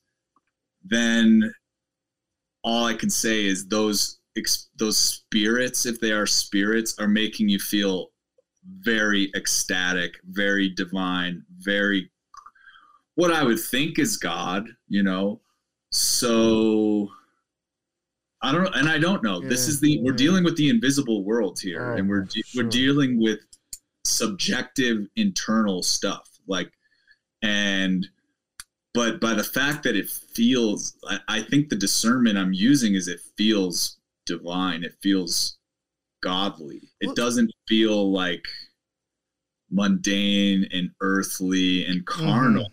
then all I can say is those those spirits, if they are spirits, are making you feel very ecstatic, very divine, very what I would think is God, you know. So I don't know, and I don't know. this is the we're yeah. dealing with the invisible world here, Oh, and we're de- sure. we're dealing with subjective internal stuff, like and but by the fact that it feels, I, I think the discernment I'm using is it feels divine. It feels godly. It Well- doesn't feel like mundane and earthly and mm-hmm. carnal.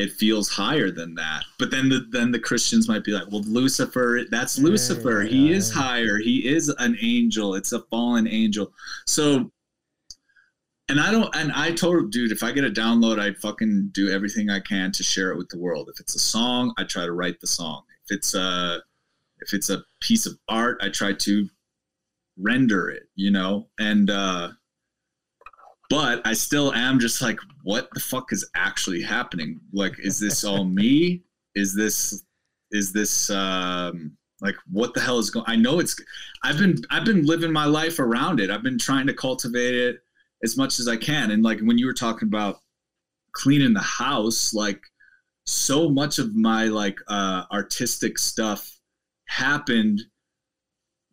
It feels higher than that. But then the then the Christians might be like, well, Lucifer, that's Yeah, Lucifer. He is yeah. higher. He is an angel. It's a fallen angel. So and I don't and I told dude, if I get a download, I fucking do everything I can to share it with the world. If it's a song, I try to write the song. If it's a if it's a piece of art, I try to render it, you know? And uh but I still am just like, what the fuck is actually happening? Like, is this all me? Is this is this um like what the hell is going I know it's I've been I've been living my life around it. I've been trying to cultivate it as much as I can. And like when you were talking about cleaning the house, like so much of my like uh artistic stuff happened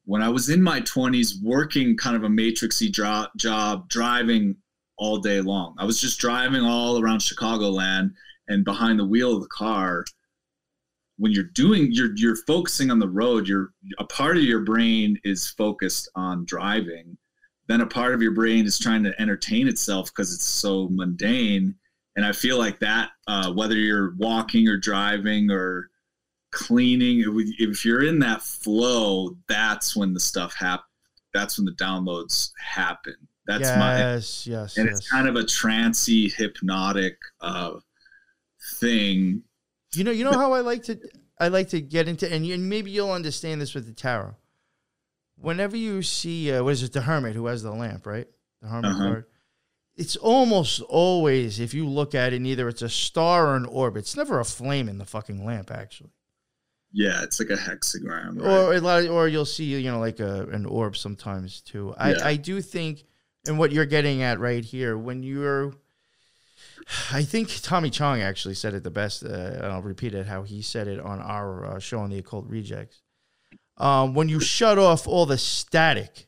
when I was in my 20s working kind of a matrixy job, driving all day long. I was just driving all around Chicagoland and behind the wheel of the car. When you're doing, you're you're focusing on the road. You're a part of your brain is focused on driving. Then a part of your brain is trying to entertain itself because it's so mundane. And I feel like that, uh, whether you're walking or driving or cleaning, if- you're in that flow, that's when the stuff happens. That's when the downloads happen. That's my yes, yes, and yes. it's kind of a trancy hypnotic uh, thing You know, you know how I like to I like to get into and, you, and maybe you'll understand this with the tarot. Whenever you see uh, what is it, the hermit who has the lamp, right? The hermit Uh-huh. card. It's almost always, if you look at it, either it's a star or an orb. It's never a flame in the fucking lamp, actually. yeah it's like a hexagram right? Or a lot, or you'll see, you know, like a, an orb sometimes too. I, Yeah. I do think, and what you're getting at right here, when you're, I think Tommy Chong actually said it the best. Uh, I'll repeat it how he said it on our uh, show on the Occult Rejects. Um, when you shut off all the static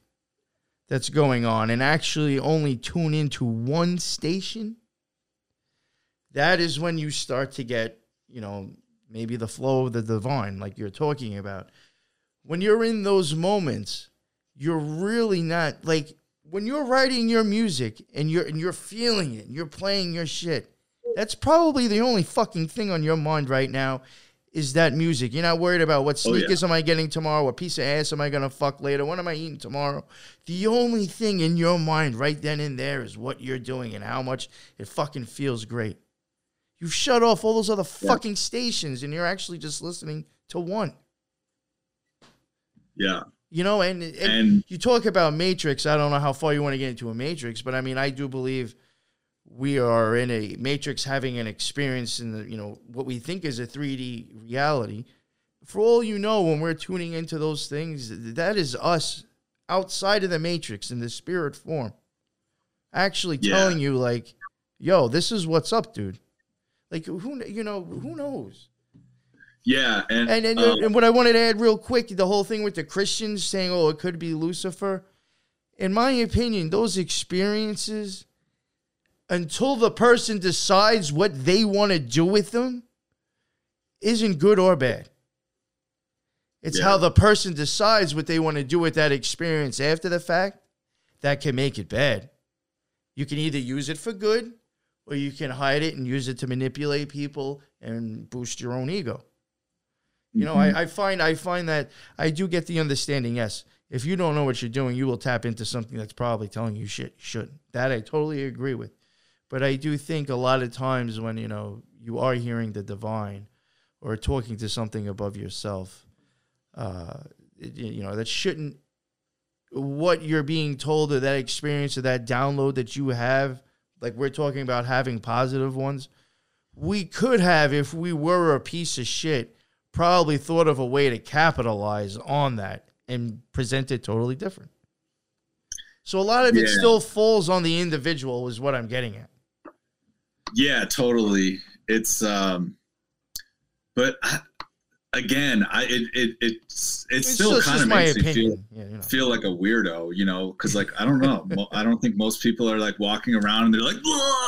that's going on and actually only tune into one station, that is when you start to get, you know, maybe the flow of the divine, like you're talking about. When you're in those moments, you're really not like when you're writing your music and you're and you're feeling it, and you're playing your shit. That's probably the only fucking thing on your mind right now is that music. You're not worried about what Oh, yeah. sneakers am I getting tomorrow, what piece of ass am I gonna fuck later, what am I eating tomorrow. The only thing in your mind right then and there is what you're doing and how much it fucking feels great. You've shut off all those other fucking stations and you're actually just listening to one. yeah You know, and, and, And- you talk about Matrix. I don't know how far you want to get into a Matrix, but I mean, I do believe we are in a Matrix having an experience in the, you know, what we think is a 3D reality. For all you know, when we're tuning into those things, that is us outside of the Matrix in the spirit form, actually Yeah. telling you, like, yo, this is what's up, dude. Like, who, you know, who knows? Yeah and And and, um, and what I wanted to add real quick, the whole thing with the Christians saying, "Oh, it could be Lucifer." In my opinion, those experiences, until the person decides what they want to do with them, isn't good or bad. It's Yeah. how the person decides what they want to do with that experience after the fact that can make it bad. You can either use it for good or you can hide it and use it to manipulate people and boost your own ego. You know, I, I find I find that I do get the understanding. Yes, if you don't know what you're doing, you will tap into something that's probably telling you shit you shouldn't. That I totally agree with. But I do think a lot of times when you know you are hearing the divine or talking to something above yourself, uh, it- you know that shouldn't. What you're being told or that experience or that download that you have, like we're talking about having positive ones, we could have if we were a piece of shit probably thought of a way to capitalize on that and present it totally different. So a lot of it still falls on the individual is what I'm getting at. yeah totally it's um but I, again i it, it it's it It's still kind of makes me feel. Yeah, you know. feel like a weirdo, you know, because like I don't know, *laughs* I don't think most people are like walking around and they're like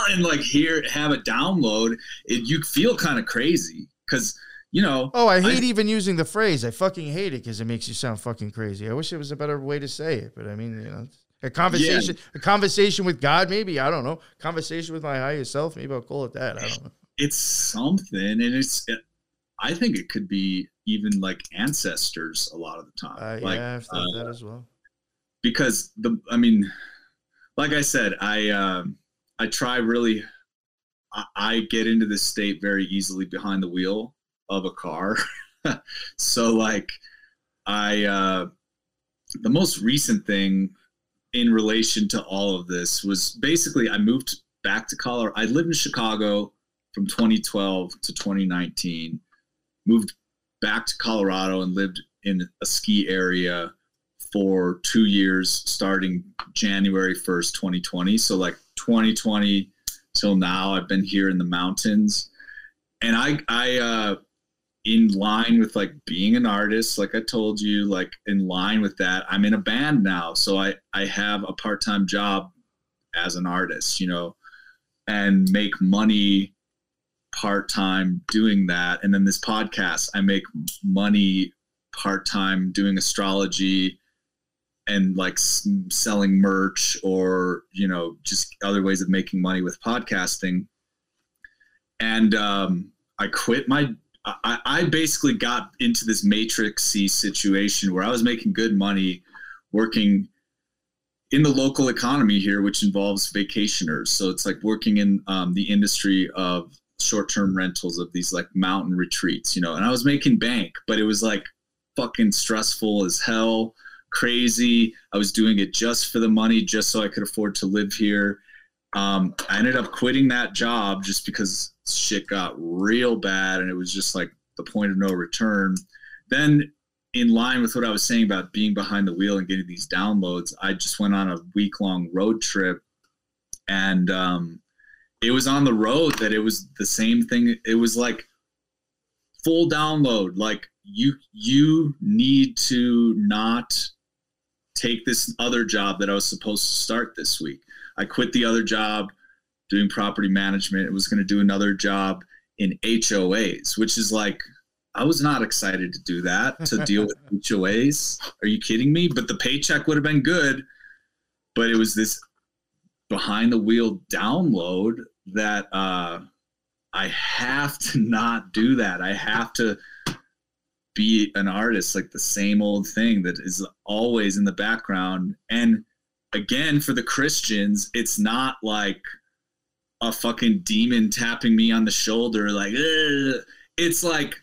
and like here have a download. It, you feel kind of crazy because you know. Oh, I hate even using the phrase. I fucking hate it because it makes you sound fucking crazy. I wish it was a better way to say it, but I mean, you know, a conversation, a conversation with God, maybe I don't know. Conversation with my higher self, maybe I'll call it that. I don't know. it's something and it's it, i think it could be even like ancestors a lot of the time Uh, like yeah, I've thought uh, that as well. because the i mean like i said i um i try really I, I get into this state very easily behind the wheel of a car. *laughs* So like i uh the most recent thing in relation to all of this was basically i moved back to colorado. I lived in chicago from 2012 to 2019 moved back to colorado and lived in a ski area for two years starting january 1st 2020 so like 2020 till now i've been here in the mountains. And i i uh in line with like being an artist like i told you like in line with that i'm in a band now so i i have a part-time job as an artist, you know, and make money part time doing that. And then this podcast, I make money part time doing astrology and like selling merch or, you know, just other ways of making money with podcasting. And um, I quit my I, I basically got into this matrixy situation where I was making good money working in the local economy here, which involves vacationers. So it's like working in um, the industry of short-term rentals of these like mountain retreats, you know. And I was making bank, but it was like fucking stressful as hell, crazy. I was doing it just for the money, just so I could afford to live here. Um, I ended up quitting that job just because shit got real bad and it was just like the point of no return. Then, in line with what I was saying about being behind the wheel and getting these downloads, I just went on a week long road trip and um, it was on the road that it was the same thing. It was like full download. Like you, you need to not take this other job that I was supposed to start this week. I quit the other job doing property management. I was going to do another job in HOAs, which is like, I was not excited to do that, to deal with *laughs* HOAs. Are you kidding me? But the paycheck would have been good. But it was this behind the wheel download that uh, I have to not do that. I have to be an artist, like the same old thing that is always in the background. And again, for the Christians, it's not like a fucking demon tapping me on the shoulder, like, "Ugh." it's like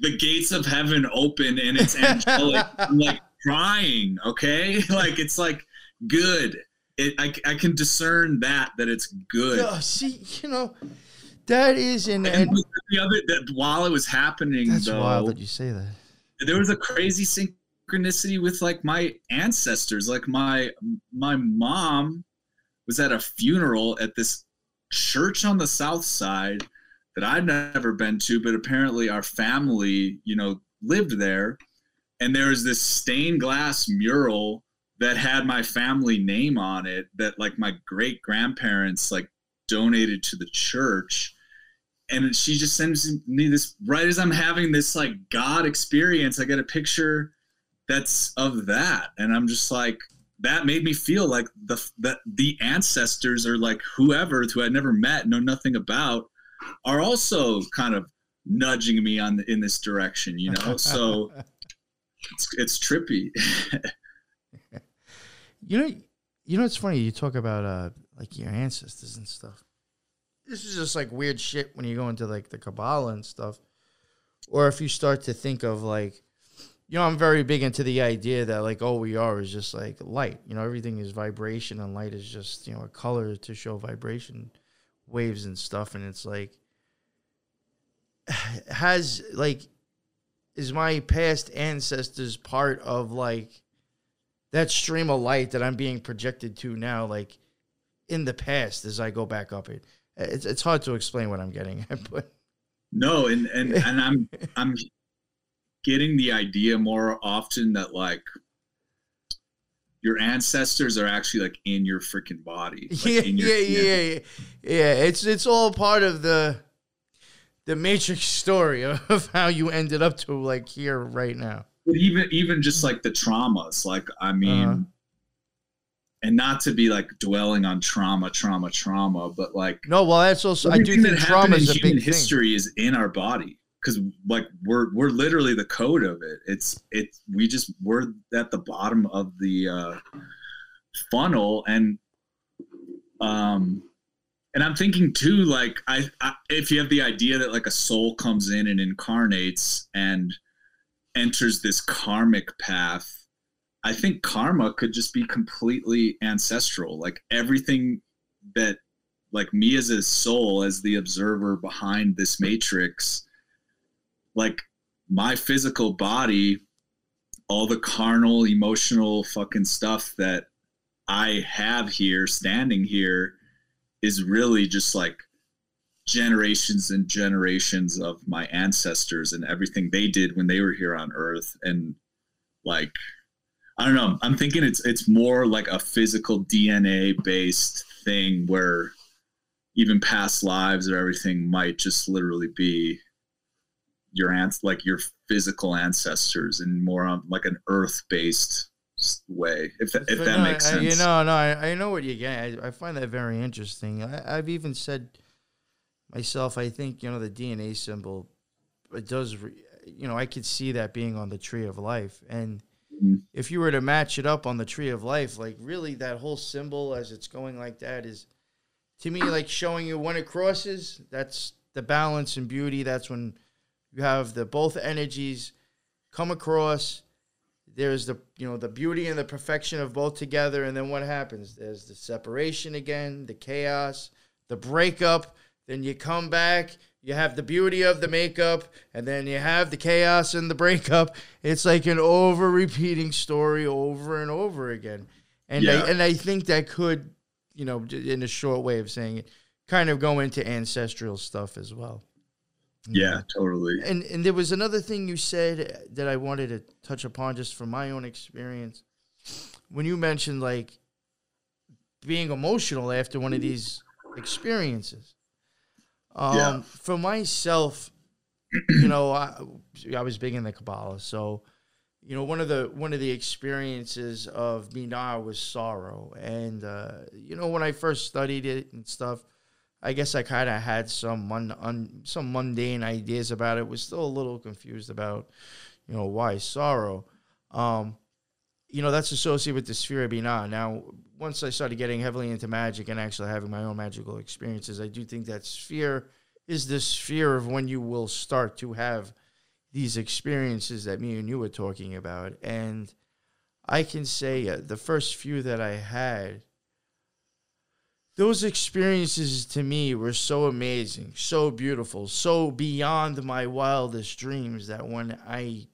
the gates of heaven open and it's *laughs* angelic. I'm like crying, okay? *laughs* Like, it's like good. It, I, I can discern that, that it's good. Yeah, see, you know, that is an. And the other, that while it was happening, That's though, wild that you say that. there was a crazy synchronicity with like my ancestors like my my mom was at a funeral at this church on the south side that i'd never been to but apparently our family you know lived there and there was this stained glass mural that had my family name on it that like my great grandparents like donated to the church and she just sends me this right as I'm having this like God experience. I get a picture that's of that, and I'm just like, that made me feel like the that the ancestors or like whoever who I never met, know nothing about, are also kind of nudging me on the, in this direction, you know. So *laughs* it's it's trippy. *laughs* You know, you know, it's funny. You talk about uh, like your ancestors and stuff. This is just like weird shit when you go into like the Kabbalah and stuff, or if you start to think of like, you know, I'm very big into the idea that like all we are is just like light. You know, everything is vibration, and light is just you know a color to show vibration waves and stuff. And it's like *sighs* has like is my past ancestors part of like that stream of light that I'm being projected to now, like in the past as I go back up it. It's it's hard to explain what I'm getting at, *laughs* but No, and and and I'm I'm getting the idea more often that like your ancestors are actually like in your freaking body. Like yeah, in your yeah, yeah, yeah, yeah. It's it's all part of the the Matrix story *laughs* of how you ended up to like here right now. But even even just like the traumas, like I mean, Uh-huh. and not to be like dwelling on trauma, trauma, trauma, but like No, well, that's also I do think that trauma is in a human big thing. history is in our body because like we're we're literally the code of it. It's it's we just we're at the bottom of the uh, funnel and um and I'm thinking too like I, I if you have the idea that like a soul comes in and incarnates and enters this karmic path I think karma could just be completely ancestral. Like everything that, like me as a soul, as the observer behind this matrix, like my physical body, all the carnal, emotional fucking stuff that I have here, standing here, is really just like generations and generations of my ancestors and everything they did when they were here on earth. And like, I don't know. I'm thinking it's it's more like a physical DNA based thing where even past lives or everything might just literally be your ants like your physical ancestors in more on like an earth based way. If that, if that no, makes I- sense. You know, no, I, I know what you're getting. I, I find that very interesting. I, I've even said myself, I think, you know, the DNA symbol, it does, re, you know, I could see that being on the tree of life. And Mhm. if you were to match it up on the tree of life, like really that whole symbol as it's going like that is, to me, like showing you when it crosses, that's the balance and beauty. That's when you have the both energies come across. There's the you know the beauty and the perfection of both together. And then what happens? There's the separation again the chaos the breakup. Then you come back you have the beauty of the makeup and then you have the chaos and the breakup. It's like an over repeating story over and over again. And Yeah. I, and I think that could you know in a short way of saying it kind of go into ancestral stuff as well yeah, totally. and and there was another thing you said that I wanted to touch upon just from my own experience. When you mentioned like being emotional after one of these experiences. Um Yeah. for myself, you know, I, I was big in the Kabbalah, so you know, one of the one of the experiences of Binah was sorrow. And uh, you know, when I first studied it and stuff, I guess I kind of had some mun- un- some mundane ideas about it. Was still a little confused about, you know, why sorrow. Um, you know, that's associated with the sphere of Binah. Now, once I started getting heavily into magic and actually having my own magical experiences, I do think that sphere is the sphere of when you will start to have these experiences that me and you were talking about. And I can say uh, the first few that I had, those experiences to me were so amazing, so beautiful, so beyond my wildest dreams that when I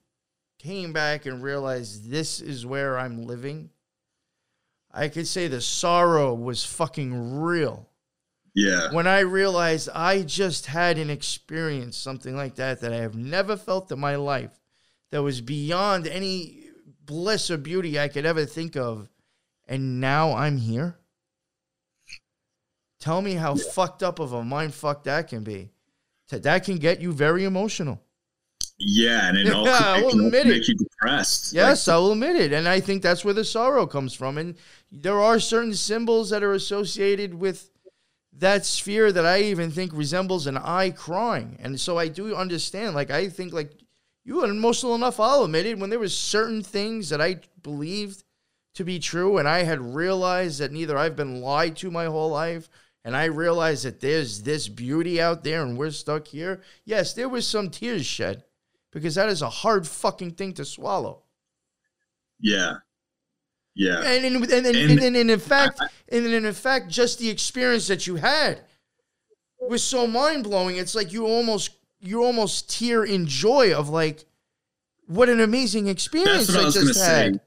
came back and realized this is where I'm living, I could say the sorrow was fucking real. Yeah. When I realized I just had an experience, something like that, that I have never felt in my life, that was beyond any bliss or beauty I could ever think of. And now I'm here. Tell me how fucked up of a mind fuck that can be. That that can get you very emotional. Yeah, and it yeah, *laughs* also I will admit it. make you depressed. Yes, I will admit it. And I think that's where the sorrow comes from. And there are certain symbols that are associated with that sphere that I even think resembles an eye crying. And so I do understand. Like, I think, like, you were emotional enough, I'll admit it, when there was certain things that I believed to be true and I had realized that neither I've been lied to my whole life and I realized that there's this beauty out there and we're stuck here. Yes, there was some tears shed because that is a hard fucking thing to swallow. Yeah. Yeah. And and, and, and, and, And- and, in fact, and then in fact, just the experience that you had was so mind blowing. It's like you almost you almost tear in joy of like what an amazing experience I I, just had. say.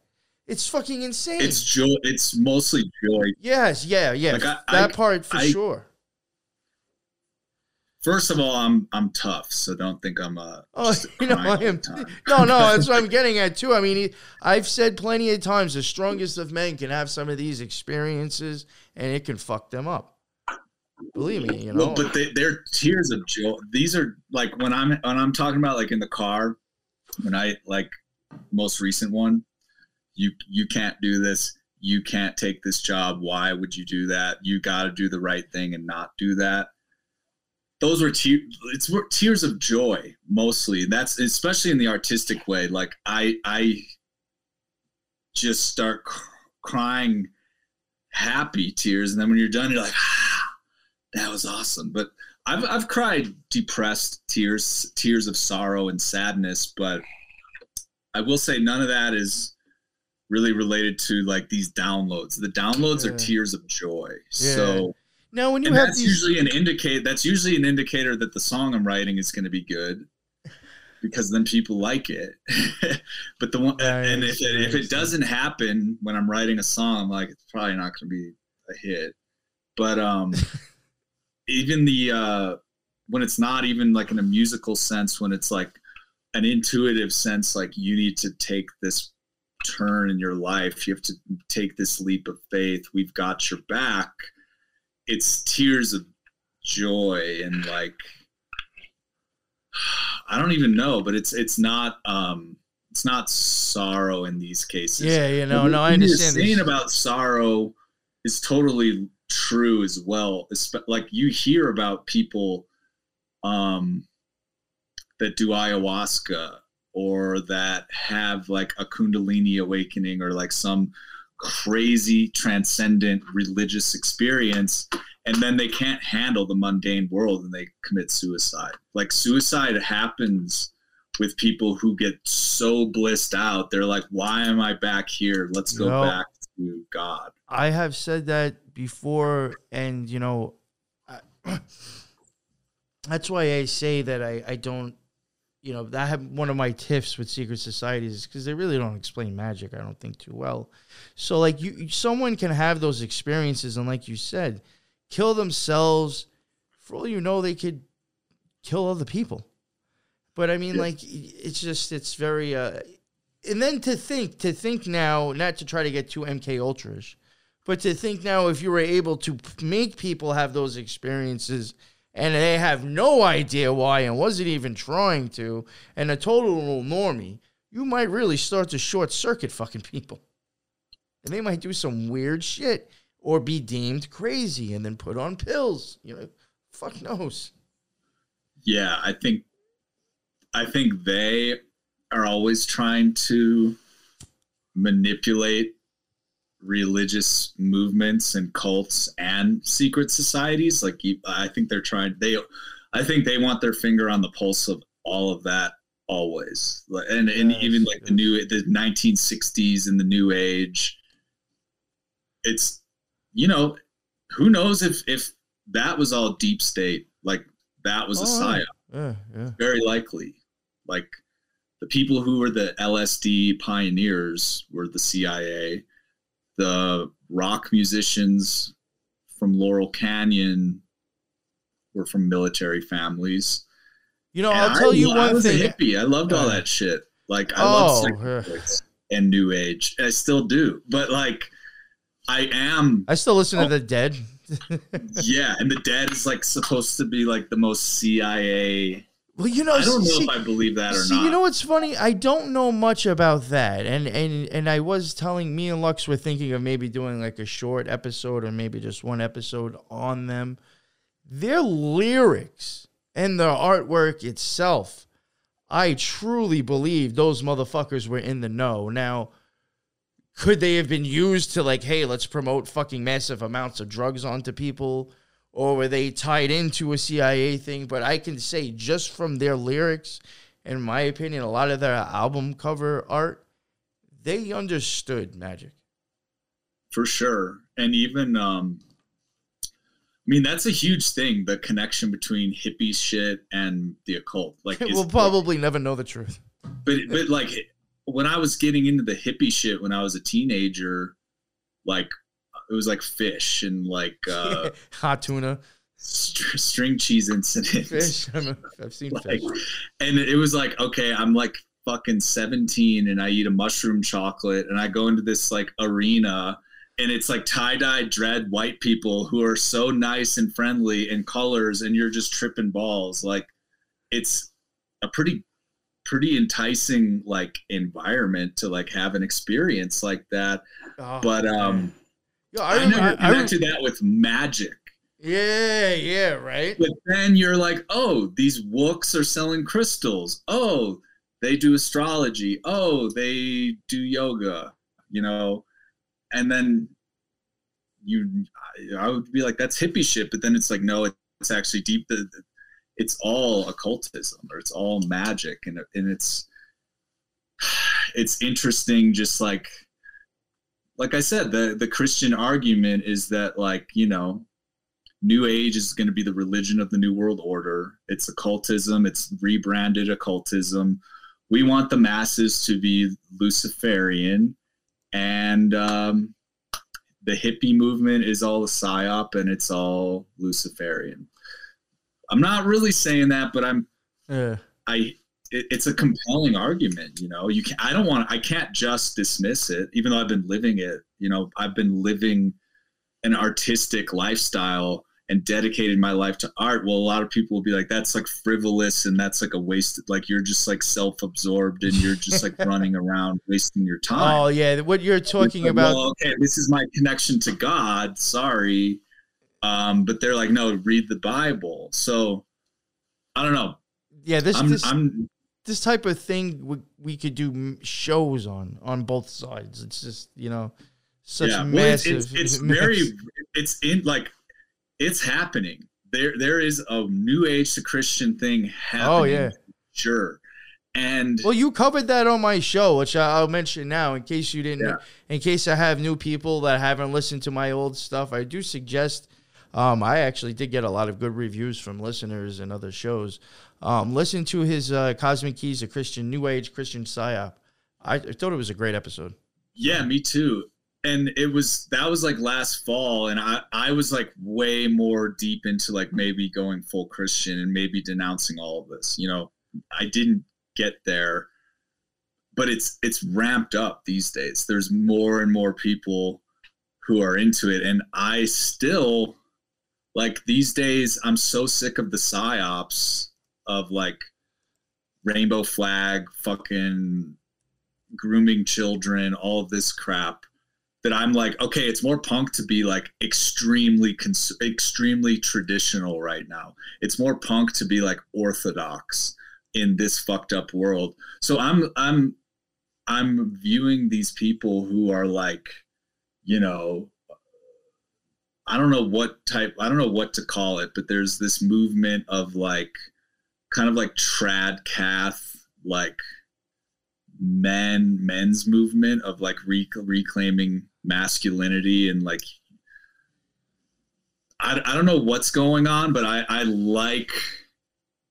It's fucking insane. It's joy. It's mostly joy. yes, yeah, yeah. Like, I- that I- part for I- sure. First of all, I'm I'm tough, so don't think I'm a. Oh, a *laughs* you know, I am. *laughs* No, no, that's what I'm *laughs* getting at too. I mean, I've said plenty of times the strongest of men can have some of these experiences, and it can fuck them up. Believe me, you know. Well, but they, they're tears of joy. These are like when I'm when I'm talking about like in the car, when I like most recent one, you you can't do this. You can't take this job. Why would you do that? You got to do the right thing and not do that. Those were tears. It's were tears of joy mostly. That's especially in the artistic way. Like I I just start cr- crying happy tears, and then when you're done, you're like. Ah, that was awesome. But I've I've cried depressed tears, tears of sorrow and sadness. But I will say none of that is really related to like these downloads. The downloads Yeah. are tears of joy. Yeah. So now, when you have that's these, usually an indicate. That's usually an indicator that the song I'm writing is going to be good. Because then people like it, *laughs* but the one Right, and if it, if it doesn't happen when I'm writing a song, I'm like it's probably not going to be a hit. But um, *laughs* even the uh when it's not even like in a musical sense when it's like an intuitive sense like you need to take this turn in your life, you have to take this leap of faith. We've got your back. It's tears of joy and like *sighs* I don't even know, but it's it's not um it's not sorrow in these cases. Yeah, you know, no, I understand. Saying this. about sorrow is totally true as well. Espe- Like you hear about people um, that do ayahuasca or that have like a kundalini awakening or like some crazy transcendent religious experience and then they can't handle the mundane world and they commit suicide. Like suicide happens with people who get so blissed out. They're like why am i back here? Let's go No. back to god. I have said that before, and you know, I, *clears throat* that's why I say that I, I don't, you know, that have one of my tiffs with secret societies is because they really don't explain magic. I don't think too well. So like you, you- someone can have those experiences, and like you said, kill themselves. For all you know, they could kill other people. But I mean, Yeah. like, it's just it's very. uh and then to think, to think now, not to try to get too MK Ultraish, but to think now, if you were able to make people have those experiences and they have no idea why and wasn't even trying to, and a total normie, you might really start to short circuit fucking people. And they might do some weird shit or be deemed crazy and then put on pills. You know, fuck knows. yeah i think i think they are always trying to manipulate religious movements and cults and secret societies like you, i think they're trying they i think they want their finger on the pulse of all of that always. And, and Yes, even like the new the 1960s and the new age. It's you know who knows if if that was all deep state like that was a Oh, psyop. Yeah, yeah. very likely. Like the people who were the lsd pioneers were the cia the rock musicians from laurel canyon were from military families You know, And I'll tell I, you I one was thing. a hippie i loved all Uh, that shit like i Oh, love yeah. and new age i still do but like i am I still listen Oh. to the Dead. *laughs* yeah and the dead is like supposed to be like the most cia well, you know, i don't know see, if i believe that or see, not you know what's funny? I don't know much about that, and and and I was telling me and Lux were thinking of maybe doing like a short episode or maybe just one episode on them. Their lyrics and their artwork itself, I truly believe those motherfuckers were in the know. Now, could they have been used to like, hey, let's promote fucking massive amounts of drugs onto people? Or were they tied into a CIA thing? But I can say just from their lyrics, in my opinion, a lot of their album cover art, they understood magic. for sure and even um i mean that's a huge thing the connection between hippie shit and the occult like *laughs* we'll probably never know the truth. but but like when i was getting into the hippie shit when i was a teenager like it was like Phish and like *laughs* uh Hot tuna, str- string cheese incidents Phish. I I've seen *laughs* like, Phish. and it was like okay i'm like fucking 17 and i eat a mushroom chocolate and i go into this like arena and it's like tie-dye dread white people who are so nice and friendly and colors and you're just tripping balls like it's a pretty pretty enticing like environment to like have an experience like that Oh, but um man. Yo, i, I, never I, I, connected that with magic yeah, yeah, right. but then you're like, oh, these wooks are selling crystals. Oh, they do astrology. Oh, they do yoga. You know, and then you, I- I would be like, that's hippie shit. But then it's like, no, it's actually deep. the- It's all occultism or it's all magic, and and it's *sighs* it's interesting. Just like like I said, the the Christian argument is that like you know New Age is going to be the religion of the New World Order. It's occultism. It's rebranded occultism. We want the masses to be Luciferian, and um, the hippie movement is all a psyop, and it's all Luciferian. I'm not really saying that, but I'm Yeah. I it, it's a compelling argument. You know, you can I don't want I can't just dismiss it, even though I've been living it. You know, I've been living an artistic lifestyle and dedicated my life to art. Well, a lot of people will be like, that's like frivolous and that's like a waste. Like you're just like self-absorbed and you're just like *laughs* running around wasting your time. Oh yeah, what you're talking Like, about. well, okay, this is my connection to God. Sorry. Um, but they're like, no, read the Bible. So I don't know. yeah, this I'm, this I'm this type of thing we, we could do shows on on both sides. It's just you know such yeah, well, it's, massive. it's, it's *laughs* very, it's in like, it's happening. There, there is a new age to Christian thing happening. Oh, yeah. sure. And Well, you covered that on my show, which I'll mention now in case you didn't. Yeah. In case I have new people that haven't listened to my old stuff, I do suggest. Um, I actually did get a lot of good reviews from listeners and other shows. Um, listen to his uh, Cosmic Keys, a Christian New Age Christian psyop. I, I thought it was a great episode. Yeah, me too. And it was that was like last fall, and I I was like way more deep into like maybe going full Christian and maybe denouncing all of this. You know, I didn't get there, but it's it's ramped up these days. There's more and more people who are into it, and I still like these days. I'm so sick of the psyops of like rainbow flag, fucking grooming children, all of this crap that I'm like, okay, it's more punk to be like extremely cons- extremely traditional right now. It's more punk to be like orthodox in this fucked up world. So I'm I'm I'm viewing these people who are like, you know, I don't know what type, I don't know what to call it, but there's this movement of like kind of like trad cath, like men men's movement of like rec- reclaiming masculinity and like I, I don't know what's going on but I, I like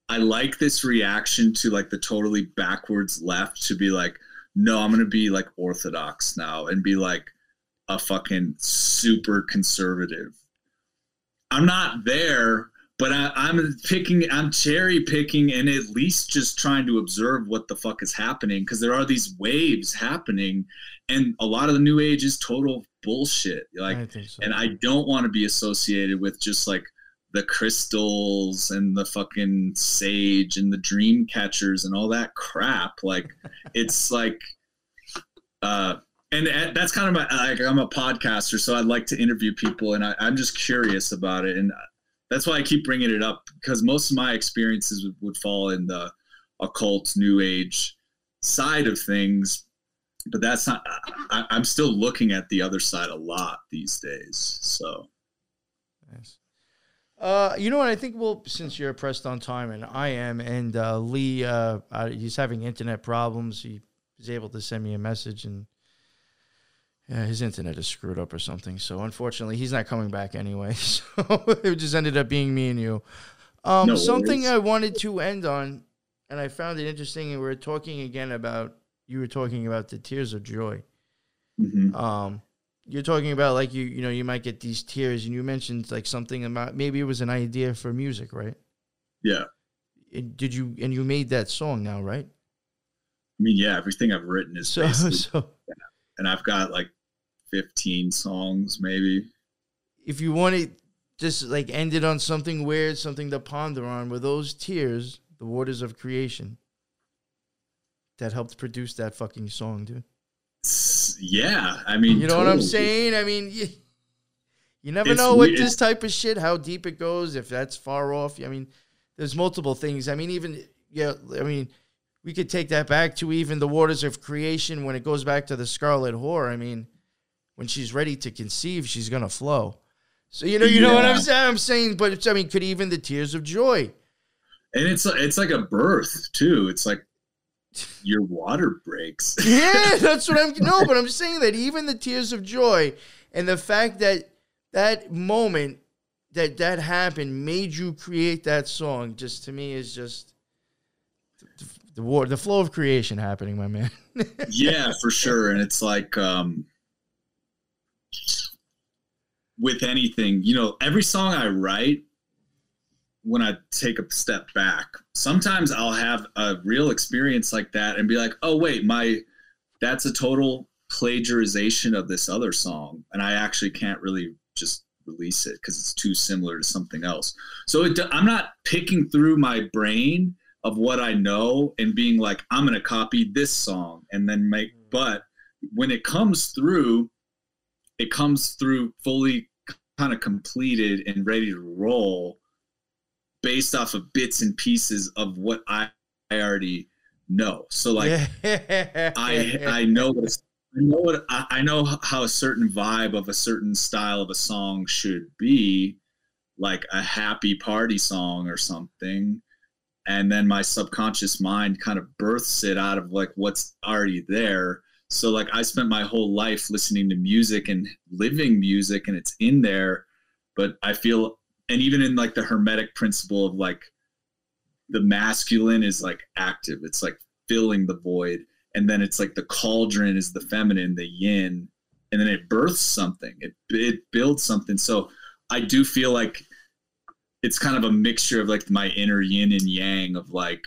i like this reaction to like the totally backwards left to be like no i'm gonna be like orthodox now and be like a fucking super conservative. I'm not there but I, I'm picking, I'm cherry picking, and at least just trying to observe what the fuck is happening because there are these waves happening, and a lot of the new age is total bullshit. Like, I so. and I don't want to be associated with just like the crystals and the fucking sage and the dream catchers and all that crap. Like, *laughs* it's like, uh, and that's kind of my like I'm a podcaster, so I'd like to interview people, and I, I'm just curious about it, and that's why I keep bringing it up because most of my experiences would, fall in the occult, new age side of things, but that's not. I, I'm still looking at the other side a lot these days. So Nice. Uh, you know what? I think we'll since you're pressed on time, and I am, and uh, Lee, uh, uh, he's having internet problems. He was able to send me a message, and yeah, his internet is screwed up or something. So unfortunately, he's not coming back anyway. *laughs* So it just ended up being me and you. Um, No something. I wanted to end on, and I found it interesting. And we are talking again about you were talking about the tears of joy. mhm. Um, you're talking about like you you know you might get these tears, and you mentioned like something about maybe it was an idea for music, right? yeah, And did you and you made that song now, right? I mean, yeah, everything I've written is So *laughs* so and I've got like 15 songs maybe. if you want to just like end it on something weird, something to ponder on, were those tears the waters of creation that helped produce that fucking song, dude? Yeah, I mean, You know what I'm saying? I mean, you, you never It's know with this type of shit how deep it goes. If that's far off, I mean, there's multiple things. I mean, even yeah, I mean, we could take that back to even the waters of creation when it goes back to the scarlet whore. I mean, when she's ready to conceive, she's gonna flow. So you know, you know what I'm saying. I'm saying, but it's, I mean, could even the tears of joy? and it's it's like a birth too. It's like *laughs* your water breaks. *laughs* Yeah, *laughs* that's what I'm. No, but I'm saying that even the tears of joy and the fact that that moment that that happened made you create that song, just to me is just the, the war, the flow of creation happening, my man. yeah, for sure. And it's like um with anything, you know, every song I write when I take a step back. Sometimes I'll have a real experience like that and be like, "Oh wait, my that's a total plagiarization of this other song," and I actually can't really just release it because it's too similar to something else. So it, I'm not picking through my brain of what I know and being like, "I'm going to copy this song and then make." Mm. But when it comes through, it comes through fully kind of completed and ready to roll based off of bits and pieces of what I, I already know. So like I I *laughs* know what I know what I I know how a certain vibe of a certain style of a song should be, like a happy party song or something. And then my subconscious mind kind of births it out of like what's already there. So like I spent my whole life listening to music and living music and it's in there, but I feel and even in like the hermetic principle of like the masculine is like active. It's like filling the void and then it's like the cauldron is the feminine the yin and then it births something. It, it builds something. So i do feel like it's kind of a mixture of like my inner yin and yang of like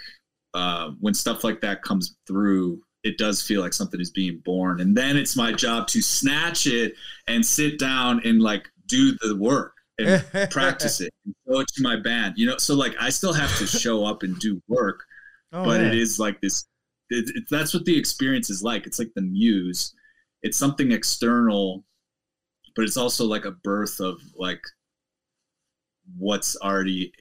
uh, when stuff like that comes through it does feel like something is being born. And then it's my job to snatch it and sit down and like do the work and *laughs* practice it and show it to my band you know? So like i still have to show up and do work *laughs* Oh, but yeah. it is like this it, it, that's what the experience is like. It's like the muse. It's something external but it's also like a birth of like what's already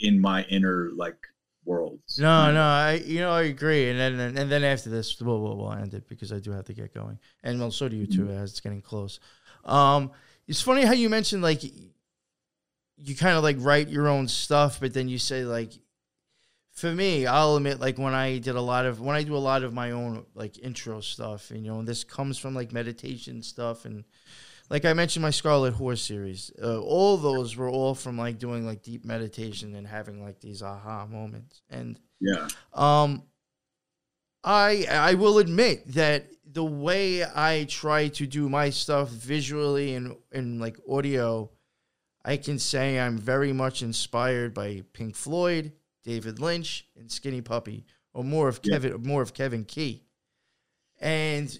in my inner like world No, no, I you know I agree, and then and then after this, we'll we'll, we'll end it because I do have to get going, and well, so do you too, as it's getting close. Um, it's funny how you mentioned like you kind of like write your own stuff, but then you say like, for me, I'll admit like when I did a lot of when I do a lot of my own like intro stuff, and you know, and this comes from like meditation stuff and like I mentioned my Scarlet Horse series. Uh, all those were all from like doing like deep meditation and having like these aha moments. And yeah um, I I will admit that the way I try to do my stuff visually and and like audio, I can say I'm very much inspired by Pink Floyd, David Lynch, and Skinny Puppy, or more of Yeah. Kevin more of cEvin Key. And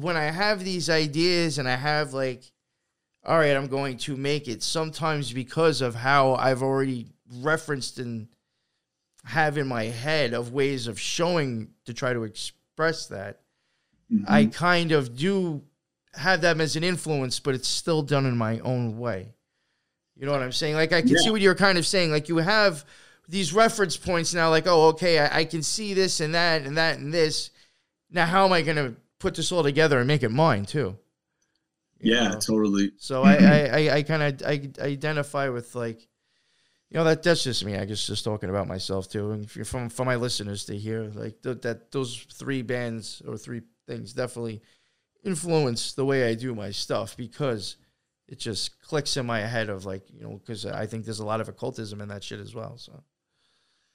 when I have these ideas and I have like, all right, I'm going to make it. Sometimes because of how I've already referenced and have in my head of ways of showing to try to express that, I mm-hmm. kind of do have them as an influence, but it's still done in my own way. You know what I'm saying? Like I can Yeah. see what you're kind of saying. Like you have these reference points now. Like oh, okay, I, I can see this and that and that and this. Now how am I going to put this all together and make it mine too? Yeah know? totally So I I, I, I kind of I identify with like, you know that that's just me. I guess just talking about myself too, and if you're from for my listeners to hear like th- that those three bands or three things definitely influence the way I do my stuff because it just clicks in my head of like you know because I think there's a lot of occultism in that shit as well. So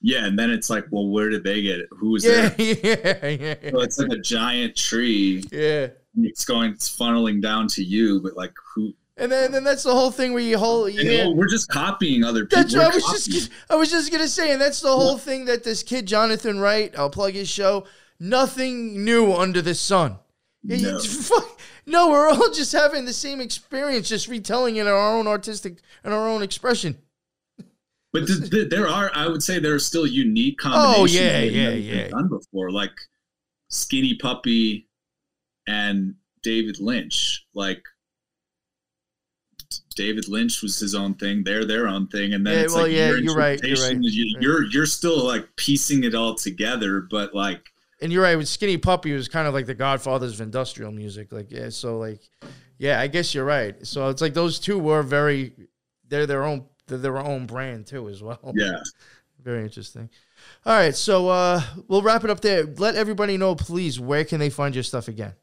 yeah and then it's like well where did they get it who was yeah, there yeah, *laughs* yeah, so it's like a giant tree yeah. it's going it's funneling down to you but like who And then, then that's the whole thing where you whole you know, we're just copying other people That's what I was copying. just I was just gonna say, and that's the whole thing that this kid Jonathan Wright, I'll plug his show. Nothing new under the sun. Yeah, No. *laughs* no, we're all just having the same experience, just retelling it in our own artistic and our own expression. But th- th- there are, I would say, there are still unique Oh, combinations. yeah, that yeah, been yeah. Done before, like Skinny Puppy and David Lynch. Like David Lynch was his own thing. They're their own thing, and then Yeah, it's well, like yeah, your you're right, you're right, is You, right. You're you're still like piecing it all together, but like And you're right, with Skinny Puppy was kind of like the godfathers of industrial music. Like, yeah, so like, yeah, I guess you're right. So it's like those two were very, they're their own, they're their own brand too, as well. *laughs* yeah. Very interesting. All right, so uh, we'll wrap it up there. Let everybody know, please, where can they find your stuff again?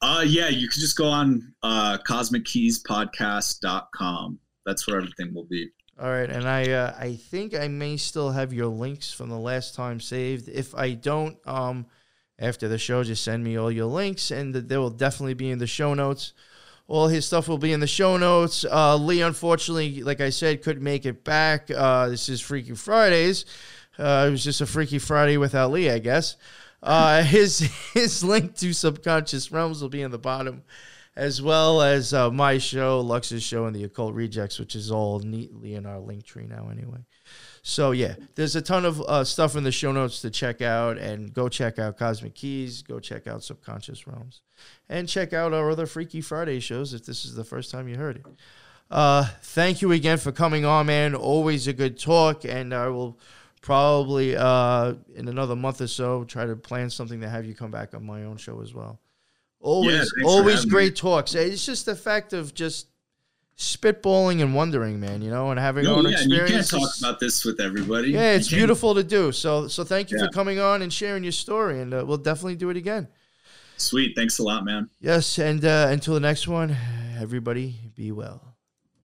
Uh, yeah, you can just go on uh, cosmickeyspodcast.com. That's where everything will be. All right, and I uh, I think I may still have your links from the last time saved. If I don't, um, after the show, just send me all your links, and they will definitely be in the show notes. All his stuff will be in the show notes. Uh, Lee, unfortunately, like I said, couldn't make it back. Uh, this is Freaky Fridays. Uh, it was just a Freaky Friday without Lee, I guess. Uh, *laughs* his his link to Subconscious Realms will be in the bottom, as well as uh, my show, Lux's show, and the Occult Rejects, which is all neatly in our link tree now, anyway. So yeah, there's a ton of uh, stuff in the show notes to check out, and go check out Cosmic Keys, go check out Subconscious Realms, and check out our other Freaky Friday shows if this is the first time you heard it. Uh, thank you again for coming on, man. Always a good talk, and I will probably uh, in another month or so try to plan something to have you come back on my own show as well. Always, for always great talks. It's just the fact of just spitballing and wondering, man. You know, and having No, our own yeah, you can't talk about this with everybody. Yeah, it's beautiful to do. So, so thank you Yeah. for coming on and sharing your story, and uh, we'll definitely do it again. Sweet. Thanks a lot, man. Yes, and uh, until the next one, everybody be well.